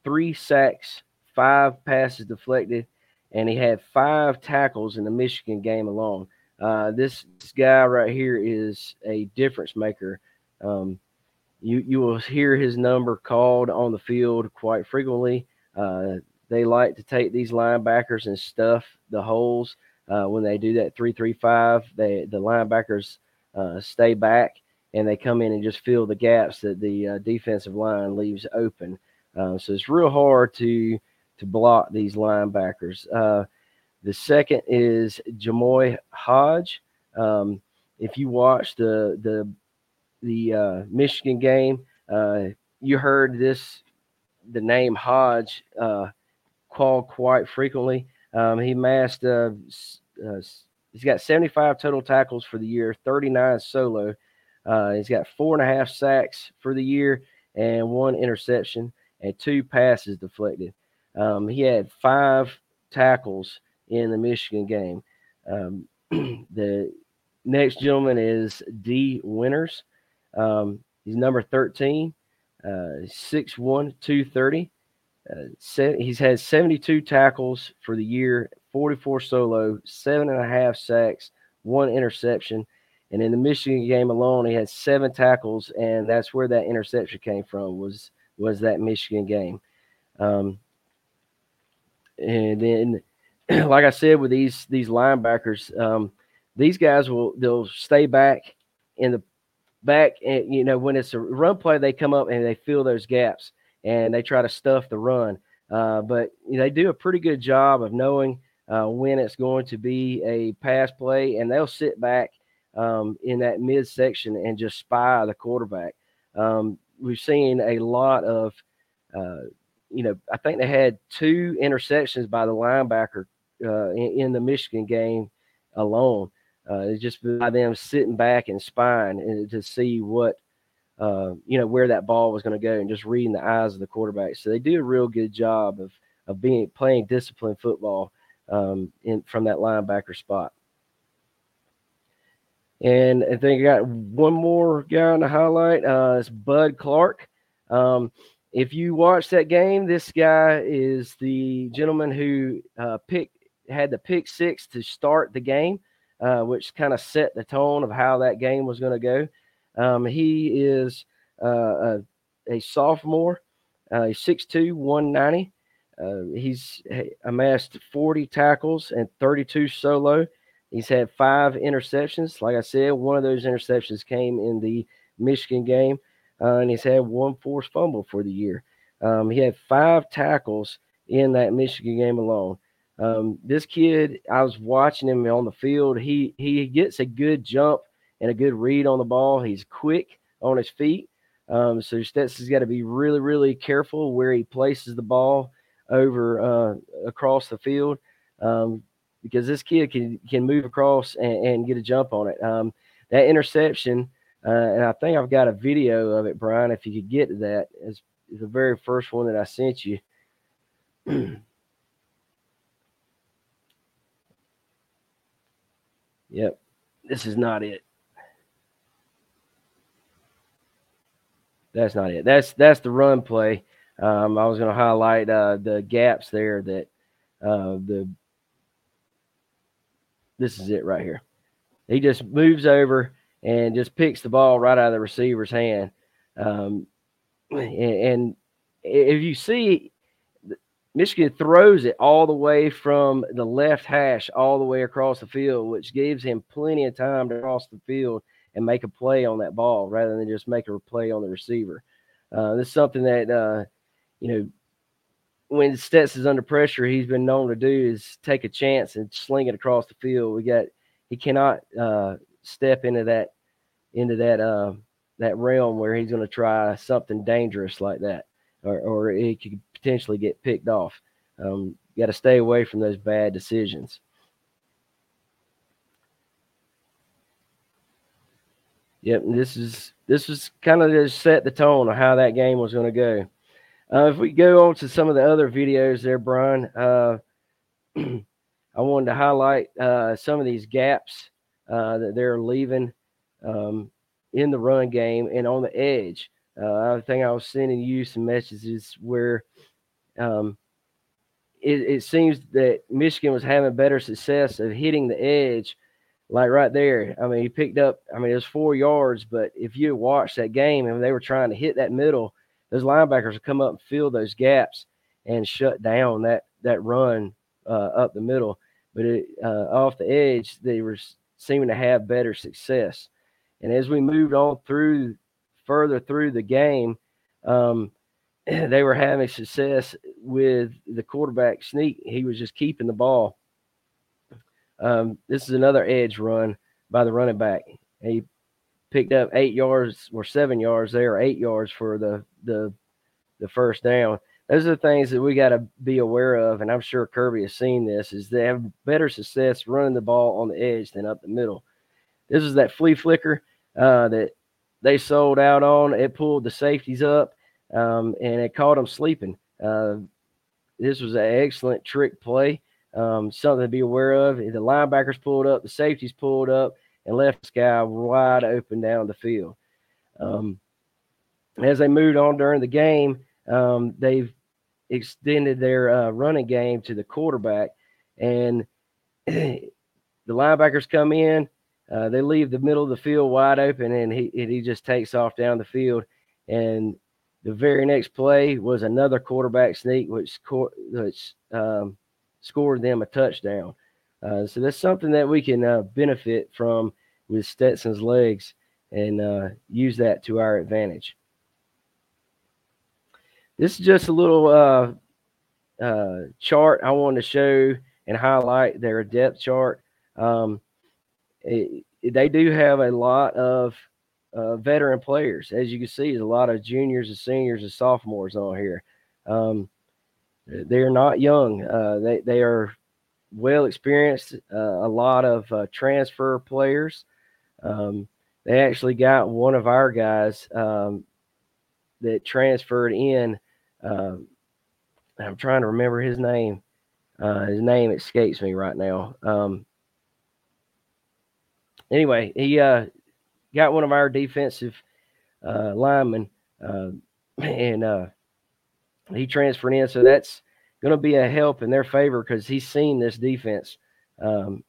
three sacks, five passes deflected, and he had five tackles in the Michigan game alone. Uh, this, this, guy right here is a difference maker. Um, you you will hear his number called on the field quite frequently. Uh, they like to take these linebackers and stuff the holes uh, when they do that three three five. They the linebackers uh, stay back and they come in and just fill the gaps that the uh, defensive line leaves open. Uh, so it's real hard to to block these linebackers. Uh, the second is Jamoi Hodge. Um, if you watch the the the uh, Michigan game, you heard this the name Hodge called quite frequently. Um, he massed, uh, uh, he's got 75 total tackles for the year, 39 solo. Uh, he's got four and a half sacks for the year and one interception and two passes deflected. Um, he had five tackles in the Michigan game. Um, the next gentleman is Dee Winters. Um, he's number 13, uh, 6'1, 230. Uh, he's had 72 tackles for the year, 44 solo, seven and a half sacks, one interception. And in the Michigan game alone, he had seven tackles, and that's where that interception came from. Was was that Michigan game? Um, and then, like I said, with these these linebackers, um, these guys will they'll stay back in the back, and you know when it's a run play, they come up and they fill those gaps and they try to stuff the run. Uh, but you know, they do a pretty good job of knowing uh, when it's going to be a pass play, and they'll sit back um, in that midsection and just spy the quarterback. Um, we've seen a lot of, uh, you know, I think they had two interceptions by the linebacker uh, in, in, the Michigan game alone. Uh, just by them sitting back and spying and to see what uh, you know, where that ball was going to go and just reading the eyes of the quarterback. So they do a real good job of of being playing disciplined football um, in from that linebacker spot. And I think I got one more guy the highlight. Uh, it's Bud Clark. Um, if you watch that game, this guy is the gentleman who uh, picked had the pick six to start the game, uh, which kind of set the tone of how that game was going to go. Um, he is uh, a, a, sophomore. Uh, he's 6'2", 190. Uh, he's amassed 40 tackles and 32 solo. He's had five interceptions. Like I said, one of those interceptions came in the Michigan game, uh, and he's had one forced fumble for the year. Um, he had five tackles in that Michigan game alone. Um, this kid, I was watching him on the field. He he gets a good jump and a good read on the ball. He's quick on his feet. Um, so Stetson's got to be really, really careful where he places the ball over uh, across the field um, because this kid can can move across and, and get a jump on it. Um, that interception, uh, and I think I've got a video of it, Brian. If you could get to that, is the very first one that I sent you. yep, this is not it. That's not it. That's that's the run play. Um, I was going to highlight uh, the gaps there that uh, the this is it right here. He just moves over and just picks the ball right out of the receiver's hand. Um, and, and if you see, Michigan throws it all the way from the left hash all the way across the field, which gives him plenty of time to cross the field and make a play on that ball rather than just make a play on the receiver. Uh, this is something that uh, you know when Stetson's under pressure, he's been known to do is take a chance and sling it across the field. We got he cannot uh, step into that into that uh, that realm where he's going to try something dangerous like that, or or he could potentially get picked off. Um, got to stay away from those bad decisions. Yep, this is this was kind of just set the tone of how that game was going to go. Uh, if we go on to some of the other videos there, Brian, uh, I wanted to highlight uh, some of these gaps uh, that they're leaving um, in the run game and on the edge. Uh, I think I was sending you some messages where um, it, it seems that Michigan was having better success of hitting the edge like right there. I mean, he picked up, I mean, it was four yards, but if you watched that game and they were trying to hit that middle, those linebackers would come up and fill those gaps and shut down that that run uh, up the middle. But it, uh, off the edge, they were seeming to have better success. And as we moved on through further through the game, um, they were having success with the quarterback sneak. He was just keeping the ball um, this is another edge run by the running back. He picked up eight yards or seven yards there, eight yards for the the the first down. Those are the things that we got to be aware of, and I'm sure Kirby has seen this. Is they have better success running the ball on the edge than up the middle. This is that flea flicker uh, that they sold out on. It pulled the safeties up, um, and it caught them sleeping. Uh, this was an excellent trick play. Um, something to be aware of. The linebackers pulled up, the safeties pulled up, and left this guy wide open down the field. Um, as they moved on during the game, um, they've extended their uh, running game to the quarterback, and the linebackers come in. Uh, they leave the middle of the field wide open, and he and he just takes off down the field. And the very next play was another quarterback sneak, which which um, scored them a touchdown. Uh, so that's something that we can uh, benefit from with Stetson's legs and uh, use that to our advantage. This is just a little uh, uh, chart I wanted to show and highlight their depth chart. Um, it, they do have a lot of uh, veteran players. As you can see, there's a lot of juniors and seniors and sophomores on here. Um, they're not young. Uh, they they are well experienced. Uh, a lot of uh, transfer players. Um, they actually got one of our guys um, that transferred in. Um, I'm trying to remember his name. Uh, his name escapes me right now. Um, anyway, he uh, got one of our defensive uh, linemen, and he transferred in, so that's going to be a help in their favor because he's seen this defense um,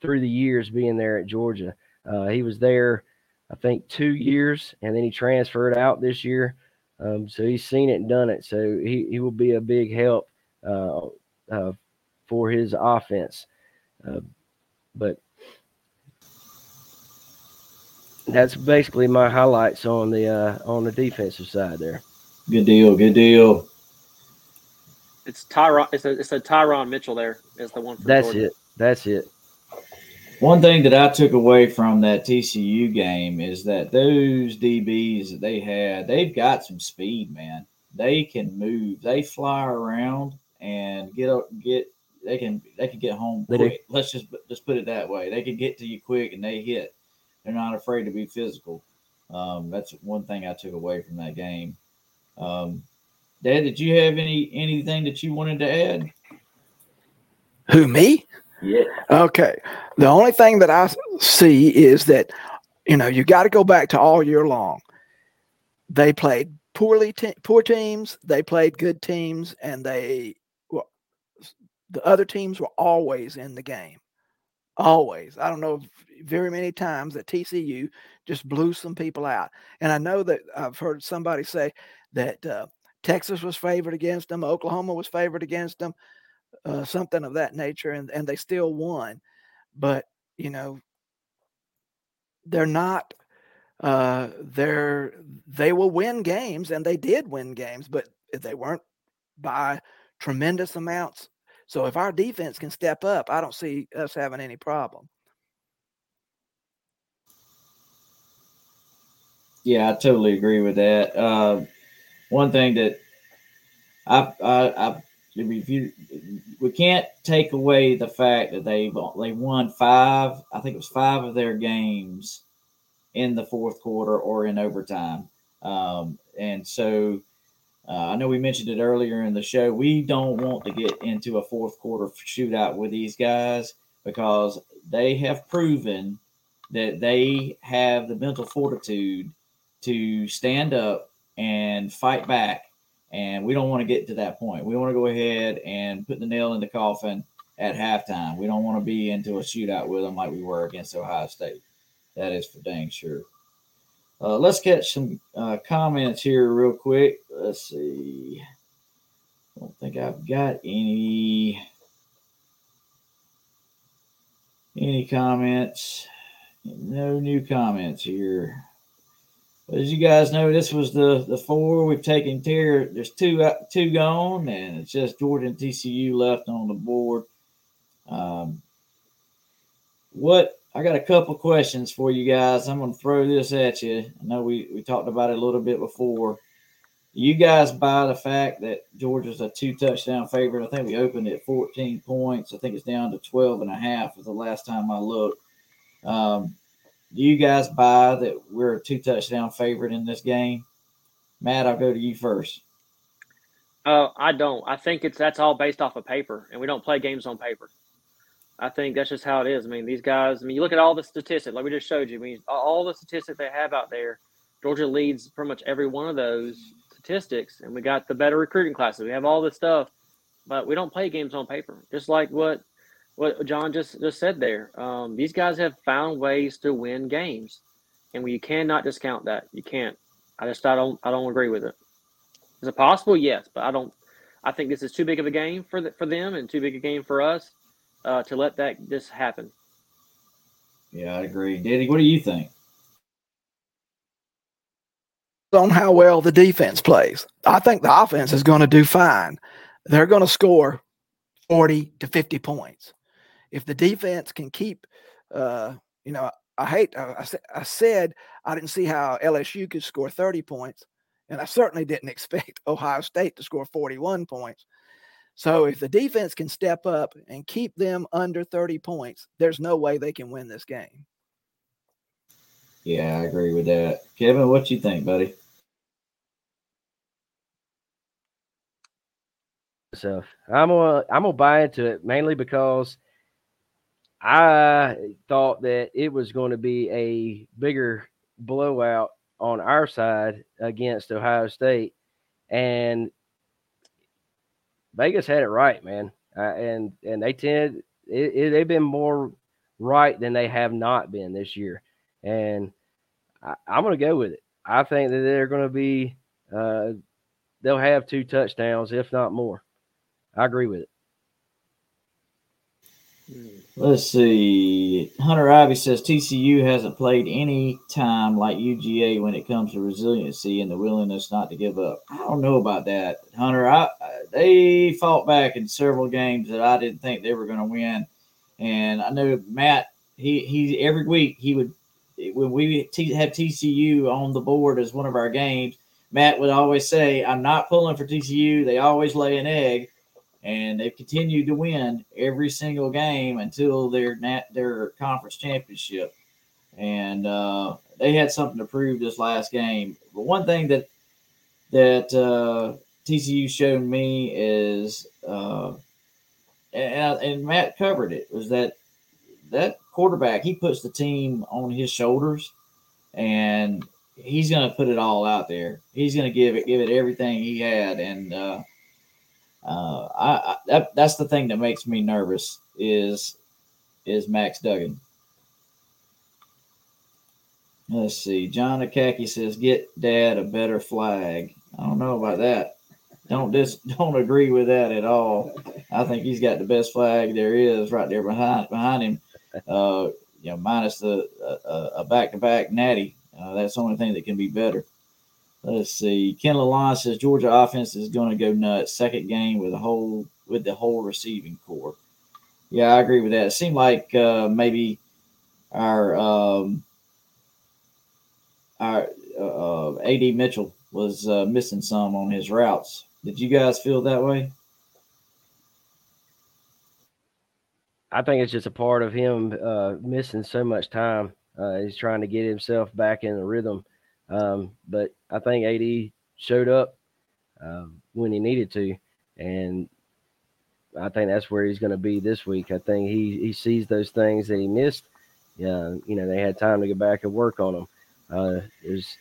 through the years being there at Georgia. Uh, he was there, I think, two years, and then he transferred out this year. Um, so he's seen it and done it. So he, he will be a big help uh, uh, for his offense. Uh, but that's basically my highlights on the uh, on the defensive side there. Good deal. Good deal. It's Tymon. It's a it's a Tymon Mitchell. There is the one. That's Georgia. it. That's it. One thing that I took away from that TCU game is that those DBs that they had, they've got some speed, man. They can move, they fly around and get up, get. They can they can get home They do. quick. Let's just just put it that way. They can get to you quick and they hit. They're not afraid to be physical. Um, that's one thing I took away from that game. Um, Dad, did you have any anything that you wanted to add? Who me? Yeah. Okay. The only thing that I see is that you know you got to go back to all year long. They played poorly, te- poor teams. They played good teams, and they well, the other teams were always in the game. Always. I don't know very many times that TCU just blew some people out. And I know that I've heard somebody say that uh, Texas was favored against them, Oklahoma was favored against them, uh, something of that nature, and, and they still won. But, you know, they're not uh they're they will win games and they did win games but they weren't by tremendous amounts so if our defense can step up i don't see us having any problem Yeah, I totally agree with that. Uh, one thing that I, I, I if you, we can't take away the fact that they've they won five. I think it was five of their games in the fourth quarter or in overtime. Um, and so uh, I know we mentioned it earlier in the show. We don't want to get into a fourth quarter shootout with these guys because they have proven that they have the mental fortitude to stand up and fight back. And we don't want to get to that point. We want to go ahead and put the nail in the coffin at halftime. We don't want to be into a shootout with them like we were against Ohio State. That is for dang sure. Uh, let's catch some uh, comments here real quick. Let's see. I don't think I've got any any comments. No new comments here. As you guys know, this was the the four we've taken care. There's two uh, two gone, and it's just and TCU left on the board. Um, what I got a couple questions for you guys. I'm going to throw this at you. I know we we talked about it a little bit before. You guys buy the fact that Georgia's a two touchdown favorite. I think we opened at 14 points. I think it's down to 12 and a half was the last time I looked. Um, do you guys buy that we're a two touchdown favorite in this game? Matt, I'll go to you first. Uh, I don't. I think it's that's all based off of paper, and we don't play games on paper. I think that's just how it is. I mean, these guys. I mean, you look at all the statistics, like we just showed you. I mean, all the statistics they have out there. Georgia leads pretty much every one of those statistics, and we got the better recruiting classes. We have all this stuff, but we don't play games on paper. Just like what what John just just said there. Um, these guys have found ways to win games, and we cannot discount that. You can't. I just I don't I don't agree with it. Is it possible? Yes, but I don't. I think this is too big of a game for the, for them and too big a game for us uh, to let that just happen. Yeah, I agree. Daddy, what do you think? on how well the defense plays. I think the offense is going to do fine. They're going to score 40 to 50 points. If the defense can keep, uh, you know, I hate, I, I, I said I didn't see how LSU could score 30 points, and I certainly didn't expect Ohio State to score 41 points. So if the defense can step up and keep them under 30 points, there's no way they can win this game. Yeah, I agree with that. Kevin, what you think, buddy? So I'm gonna I'm gonna buy into it mainly because I thought that it was going to be a bigger blowout on our side against Ohio State, and Vegas had it right, man. Uh, and and they tend it, it, they've been more right than they have not been this year, and I, I'm going to go with it. I think that they're going to be uh, they'll have two touchdowns, if not more. I agree with it. Let's see. Hunter Ivy says TCU hasn't played any time like UGA when it comes to resiliency and the willingness not to give up. I don't know about that, Hunter. I, they fought back in several games that I didn't think they were going to win, and I know Matt he he every week he would when we t- have TCU on the board as one of our games. Matt would always say, "I'm not pulling for TCU. They always lay an egg." And they've continued to win every single game until their nat- their conference championship. And uh, they had something to prove this last game. But one thing that that uh, TCU showed me is, uh, and, and Matt covered it, was that that quarterback he puts the team on his shoulders, and he's going to put it all out there. He's going to give it give it everything he had, and uh, I, I that that's the thing that makes me nervous is is Max Duggan. Let's see. John Akaki says, "Get Dad a better flag." I don't know about that. Don't dis don't agree with that at all. I think he's got the best flag there is right there behind behind him. Uh, you know, minus the a back to back natty. Uh, that's the only thing that can be better. Let's see. Ken Lalonde says Georgia offense is going to go nuts. Second game with the whole with the whole receiving corps. Yeah, I agree with that. It seemed like uh, maybe our um, our uh AD Mitchell was uh, missing some on his routes. Did you guys feel that way? I think it's just a part of him uh, missing so much time. Uh, he's trying to get himself back in the rhythm. Um, but I think AD showed up um, when he needed to, and I think that's where he's going to be this week. I think he he sees those things that he missed. Yeah, you know they had time to go back and work on them. Uh, there's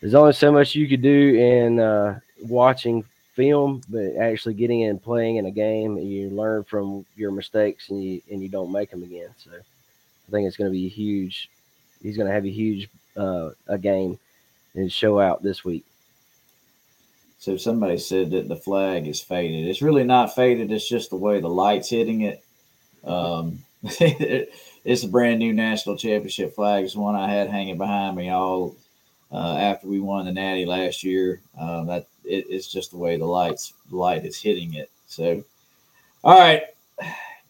there's only so much you could do in uh, watching film, but actually getting in and playing in a game, you learn from your mistakes and you and you don't make them again. So I think it's going to be huge. He's going to have a huge uh, a game and show out this week. So somebody said that the flag is faded. It's really not faded. It's just the way the light's hitting it. Um, it's a brand new national championship flag. It's one I had hanging behind me all uh, after we won the Natty last year. Uh, that it, it's just the way the lights light is hitting it. So, all right,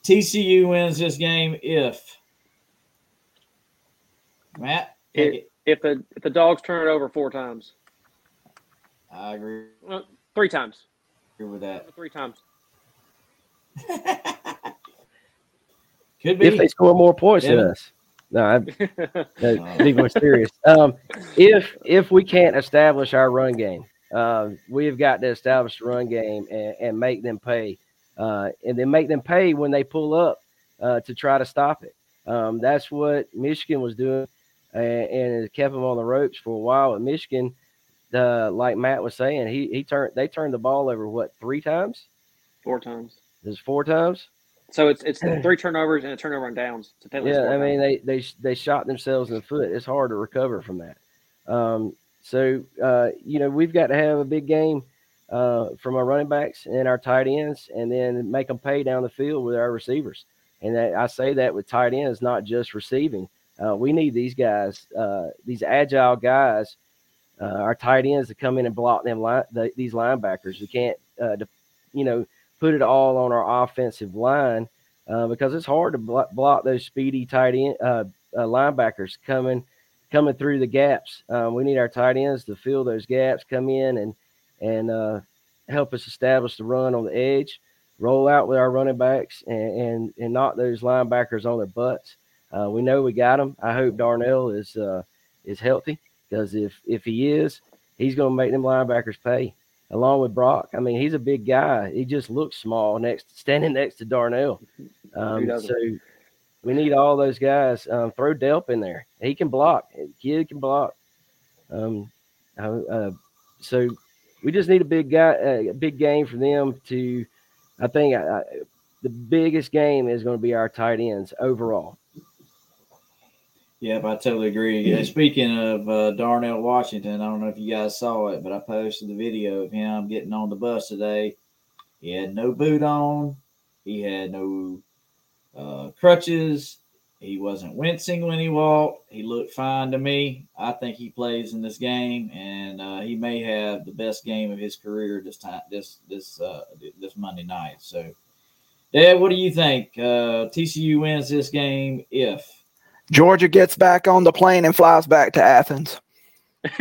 TCU wins this game if Matt. It, if the if the Dawgs turn it over four times. I agree. Well, three times. Agree with that. Three times. Could be if they score more points Yeah. than us. No, I'm no, be more serious. Um, if if we can't establish our run game, uh, we've got to establish the run game and, and make them pay, uh, and then make them pay when they pull up uh, to try to stop it. Um, that's what Michigan was doing, and, and it kept them on the ropes for a while. At Michigan, uh, like Matt was saying, he he turned they turned the ball over what three times? Four times. There's four times. So it's it's three turnovers and a turnover on downs. To Yeah, I mean times. they they they shot themselves in the foot. It's hard to recover from that. Um, so uh, you know we've got to have a big game uh, from our running backs and our tight ends, and then make them pay down the field with our receivers. And that, I say that with tight ends, not just receiving. Uh, we need these guys, uh, these agile guys, uh, our tight ends to come in and block them line, the, these linebackers. We can't, uh, de- you know, put it all on our offensive line uh, because it's hard to block, block those speedy tight end uh, uh, linebackers coming coming through the gaps. Um, we need our tight ends to fill those gaps, come in and and uh, help us establish the run on the edge, roll out with our running backs, and and, and knock those linebackers on their butts. Uh, we know we got him. I hope Darnell is uh, is healthy because if if he is, he's going to make them linebackers pay. Along with Brock, I mean, he's a big guy. He just looks small next, standing next to Darnell. Um, so we need all those guys. Um, throw Delp in there. He can block. Kid can block. Um, uh, uh, so we just need a big guy, uh, a big game for them to. I think I, I, the biggest game is going to be our tight ends overall. Yep, I totally agree. Uh, Speaking of uh, Darnell Washington, I don't know if you guys saw it, but I posted the video of him getting on the bus today. He had no boot on. He had no uh, crutches. He wasn't wincing when he walked. He looked fine to me. I think he plays in this game, and uh, he may have the best game of his career this time this this uh, this Monday night. So, Dad, what do you think? Uh, TCU wins this game if Georgia gets back on the plane and flies back to Athens.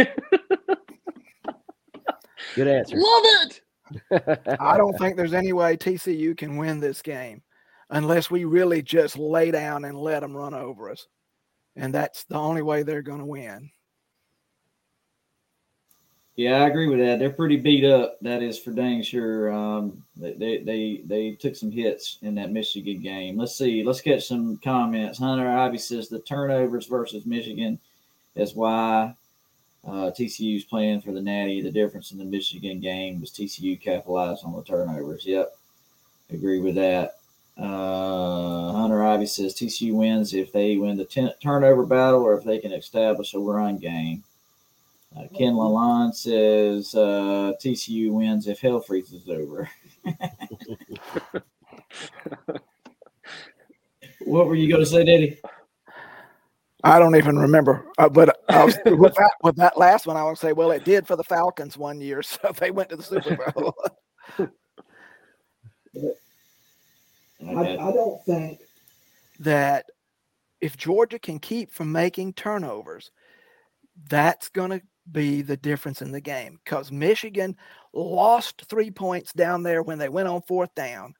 Good answer. Love it. I don't think there's any way TCU can win this game unless we really just lay down and let them run over us. And that's the only way they're going to win. Yeah, I agree with that. They're pretty beat up. That is for dang sure. Um, they, they they took some hits in that Michigan game. Let's see. Let's get some comments. Hunter Ivy says the turnovers versus Michigan is why uh, TCU's playing for the Natty. The difference in the Michigan game was TCU capitalized on the turnovers. Yep, agree with that. Uh, Hunter Ivy says TCU wins if they win the turnover battle or if they can establish a run game. Uh, Ken Lalonde says uh, TCU wins if hell freezes over. what were you going to say, Daddy? I don't even remember, uh, but I was, with that with that last one, I would say, well, it did for the Falcons one year, so they went to the Super Bowl. I, I don't think that if Georgia can keep from making turnovers, that's going to be the difference in the game because Michigan lost three points down there when they went on fourth down.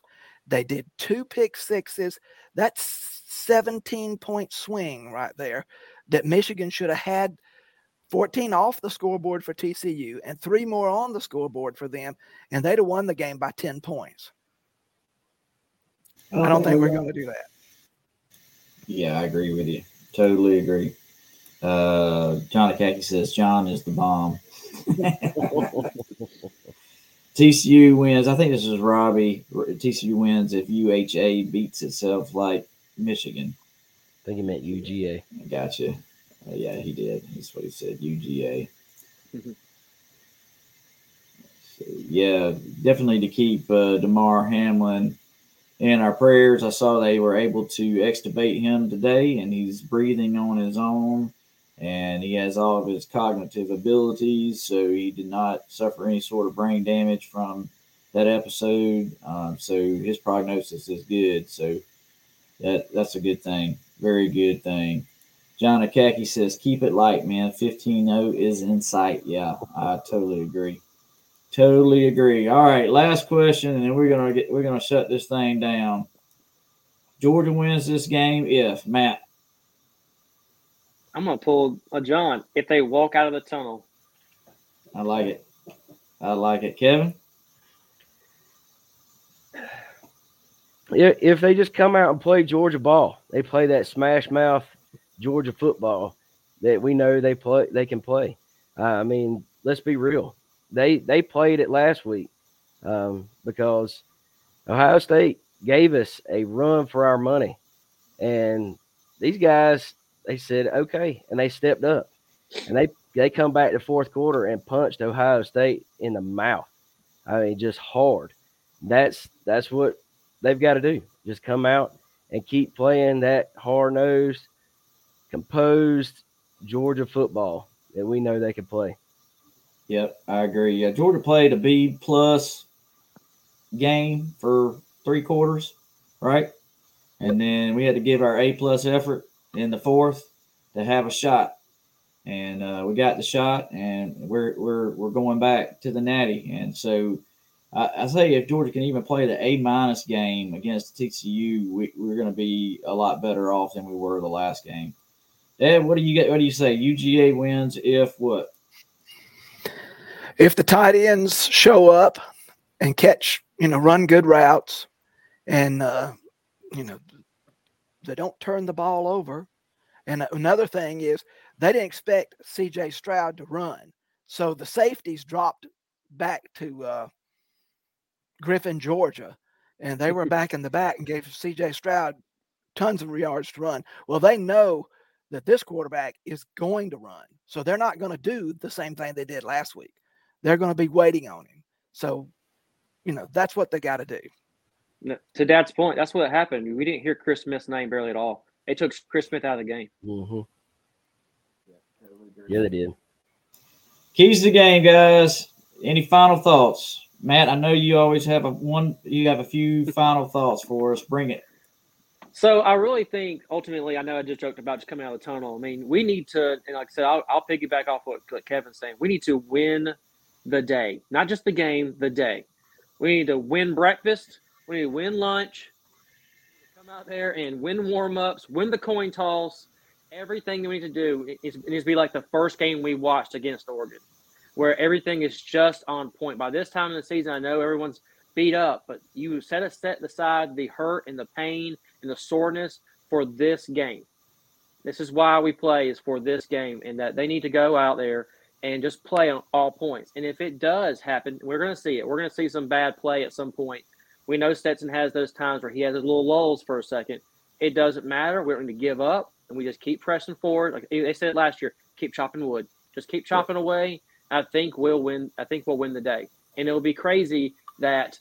They did two pick sixes. That's 17 point swing right there that Michigan should have had 14 off the scoreboard for TCU and three more on the scoreboard for them, and they'd have won the game by 10 points. I don't think we're uh, going to do that. Yeah, I agree with you. Totally agree. Uh, John Akaki says John is the bomb. TCU wins. I think this is Robbie. TCU wins if UHA beats itself like Michigan. I think he meant UGA. Gotcha. Uh, yeah, he did. That's what he said. UGA. so, yeah, definitely to keep uh, Damar Hamlin in our prayers. I saw they were able to extubate him today, and he's breathing on his own, and he has all of his cognitive abilities, so he did not suffer any sort of brain damage from that episode. Um, so his prognosis is good. So that that's a good thing. Very good thing. John Akaki says, keep it light, man. 15-0 is in sight. Yeah, I totally agree. Totally agree. All right, last question, and then we're gonna get we're gonna shut this thing down. Georgia wins this game if Matt. I'm gonna pull a John if they walk out of the tunnel. I like it. I like it, Kevin. Yeah, if they just come out and play Georgia ball, they play that smash mouth Georgia football that we know they play. They can play. Uh, I mean, let's be real. They they played it last week um, because Ohio State gave us a run for our money, and these guys they said okay, and they stepped up, and they they come back to fourth quarter and punched Ohio State in the mouth. I mean, just hard. That's that's what they've got to do. Just come out and keep playing that hard nosed, composed Georgia football that we know they can play. Yep, I agree. Yeah, Georgia played a B plus game for three quarters, right? And then we had to give our A plus effort in the fourth to have a shot, and uh, we got the shot, and we're we're we're going back to the Natty, and so I, I say if Georgia can even play the A minus game against TCU, we, we're going to be a lot better off than we were the last game. Dad, what do you get? What do you say? UGA wins if what? If the tight ends show up and catch, you know, run good routes, and uh, you know, they don't turn the ball over. And another thing is they didn't expect C.J. Stroud to run, so the safeties dropped back to uh, Griffin, Georgia, and they were back in the back and gave C.J. Stroud tons of yards to run. Well, they know that this quarterback is going to run, so they're not going to do the same thing they did last week. They're going to be waiting on him. So, you know, that's what they got to do. No, to Dad's point, that's what happened. We didn't hear Chris Smith's name barely at all. They took Chris Smith out of the game. Mm-hmm. Yeah, they did. Keys to the game, guys. Any final thoughts? Matt, I know you always have a one. You have a few final thoughts for us. Bring it. So I really think ultimately, I know I just joked about just coming out of the tunnel. I mean, we need to, and like I said, I'll, I'll piggyback off what, what Kevin's saying. We need to win the day, not just the game, the day. We need to win breakfast. We need to win lunch. Come out there and win warm ups, win the coin toss. Everything we need to do is, it needs to be like the first game we watched against Oregon, where everything is just on point. By this time in the season, I know everyone's beat up, but you set a set aside the hurt and the pain and the soreness for this game. This is why we play is for this game, and that they need to go out there and just play on all points. And if it does happen, we're going to see it. We're going to see some bad play at some point. We know Stetson has those times where he has his little lulls for a second. It doesn't matter. We're not going to give up, and we just keep pressing forward. Like they said last year, keep chopping wood. Just keep chopping away. I think we'll win. I think we'll win the day, and it'll be crazy that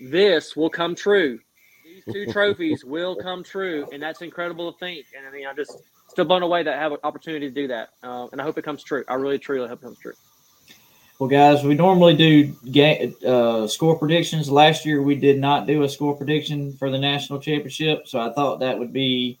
this will come true. These two trophies will come true, and that's incredible to think. And I mean, I'm just still blown away that I have an opportunity to do that, uh, and I hope it comes true. I really, truly hope it comes true. Well, guys, we normally do game, uh, score predictions. Last year, we did not do a score prediction for the national championship, so I thought that would be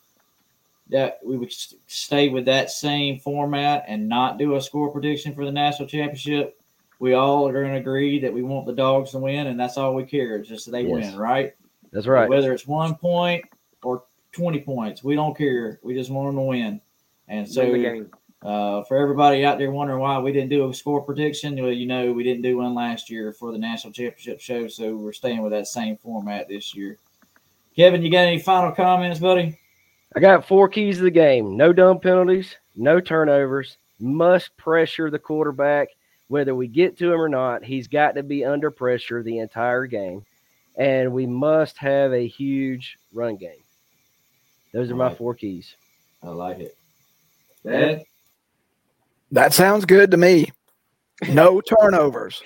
that we would stay with that same format and not do a score prediction for the national championship. We all are going to agree that we want the Dawgs to win, and that's all we care. It's just that they Yes. win, right? That's right. Whether it's one point or 20 points, we don't care. We just want them to win. And so, Win. Uh, for everybody out there wondering why we didn't do a score prediction, well, you know, we didn't do one last year for the national championship show, so we're staying with that same format this year. Kevin, you got any final comments, buddy? I got four keys to the game no dumb penalties, no turnovers, must pressure the quarterback. Whether we get to him or not, he's got to be under pressure the entire game. And we must have a huge run game. Those are my four keys. I like it. Dad? That sounds good to me. No turnovers.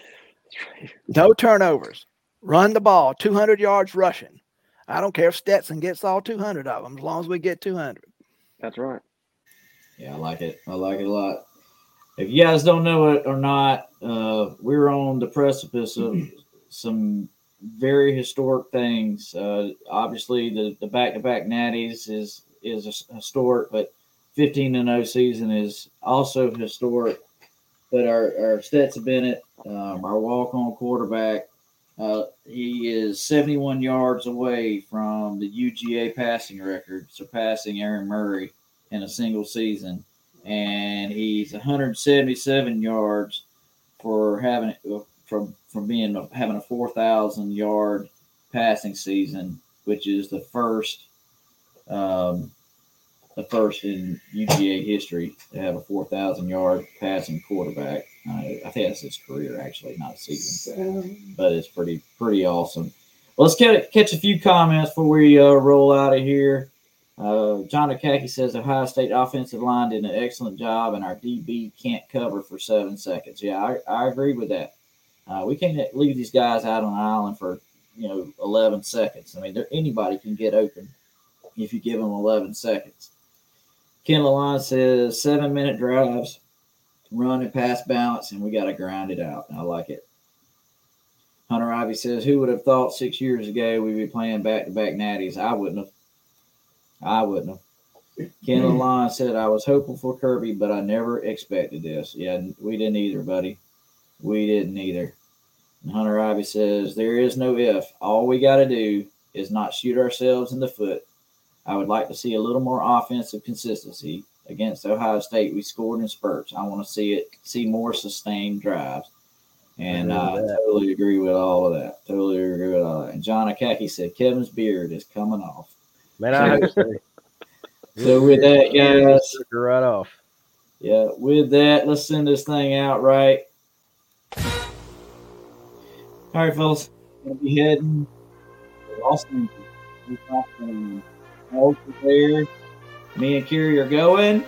No turnovers. Run the ball, 200 yards rushing. I don't care if Stetson gets all 200 of them, as long as we get 200. That's right. Yeah, I like it. I like it a lot. If you guys don't know it or not, uh, we're on the precipice of some very historic things. Uh, obviously, the the back to back natties is is historic, but 15 and 0 season is also historic. But our our Stetson Bennett, um, our walk on quarterback, uh, he is 71 yards away from the UGA passing record, surpassing Aaron Murray in a single season, and he's 177 yards for having from from being having a 4,000 yard passing season, which is the first um, the first in UGA history to have a 4,000 yard passing quarterback. Uh, I think that's his career, actually, not a season, but it's pretty pretty awesome. Well, let's catch, catch a few comments before we uh, roll out of here. Uh, John Akaki says Ohio State offensive line did an excellent job, and our DB can't cover for seven seconds. Yeah, I, I agree with that. Uh, we can't leave these guys out on the island for you know 11 seconds. I mean, anybody can get open if you give them 11 seconds. Ken Lalonde says seven minute drives, run and pass balance, and we got to grind it out. I like it. Hunter Ivy says, Who would have thought six years ago we'd be playing back to back natties? I wouldn't have. I wouldn't have. Ken Lalonde said, I was hopeful for Kirby, but I never expected this. Yeah, we didn't either, buddy. We didn't either. And Hunter Ivy says, There is no if. All we got to do is not shoot ourselves in the foot. I would like to see a little more offensive consistency. Against Ohio State, we scored in spurts. I want to see it, see more sustained drives. And I I agree with that. totally agree with all of that. Totally agree with all that. And John Akaki said Kevin's beard is coming off. Man, I hope so. So with that, guys, right off. yeah, with that, let's send this thing out right. All right, fellas, gonna be heading to We're over there. Me and Kiri are going.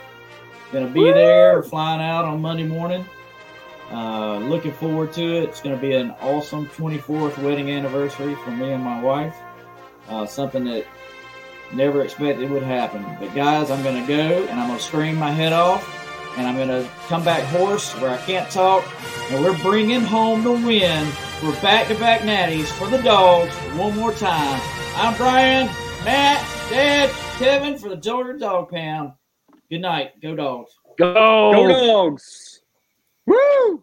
Gonna be there, flying out on Monday morning. Uh, looking forward to it. It's gonna be an awesome 24th wedding anniversary for me and my wife. Uh, something that never expected would happen. But guys, I'm gonna go and I'm gonna scream my head off, and I'm gonna come back hoarse where I can't talk, and we're bringing home the win We're back-to-back natties for the Dawgs one more time. I'm Brian, Matt, Dad, Kevin for the Georgia Dog Pound. Good night. Go Dawgs. Go. Go Dawgs. Woo!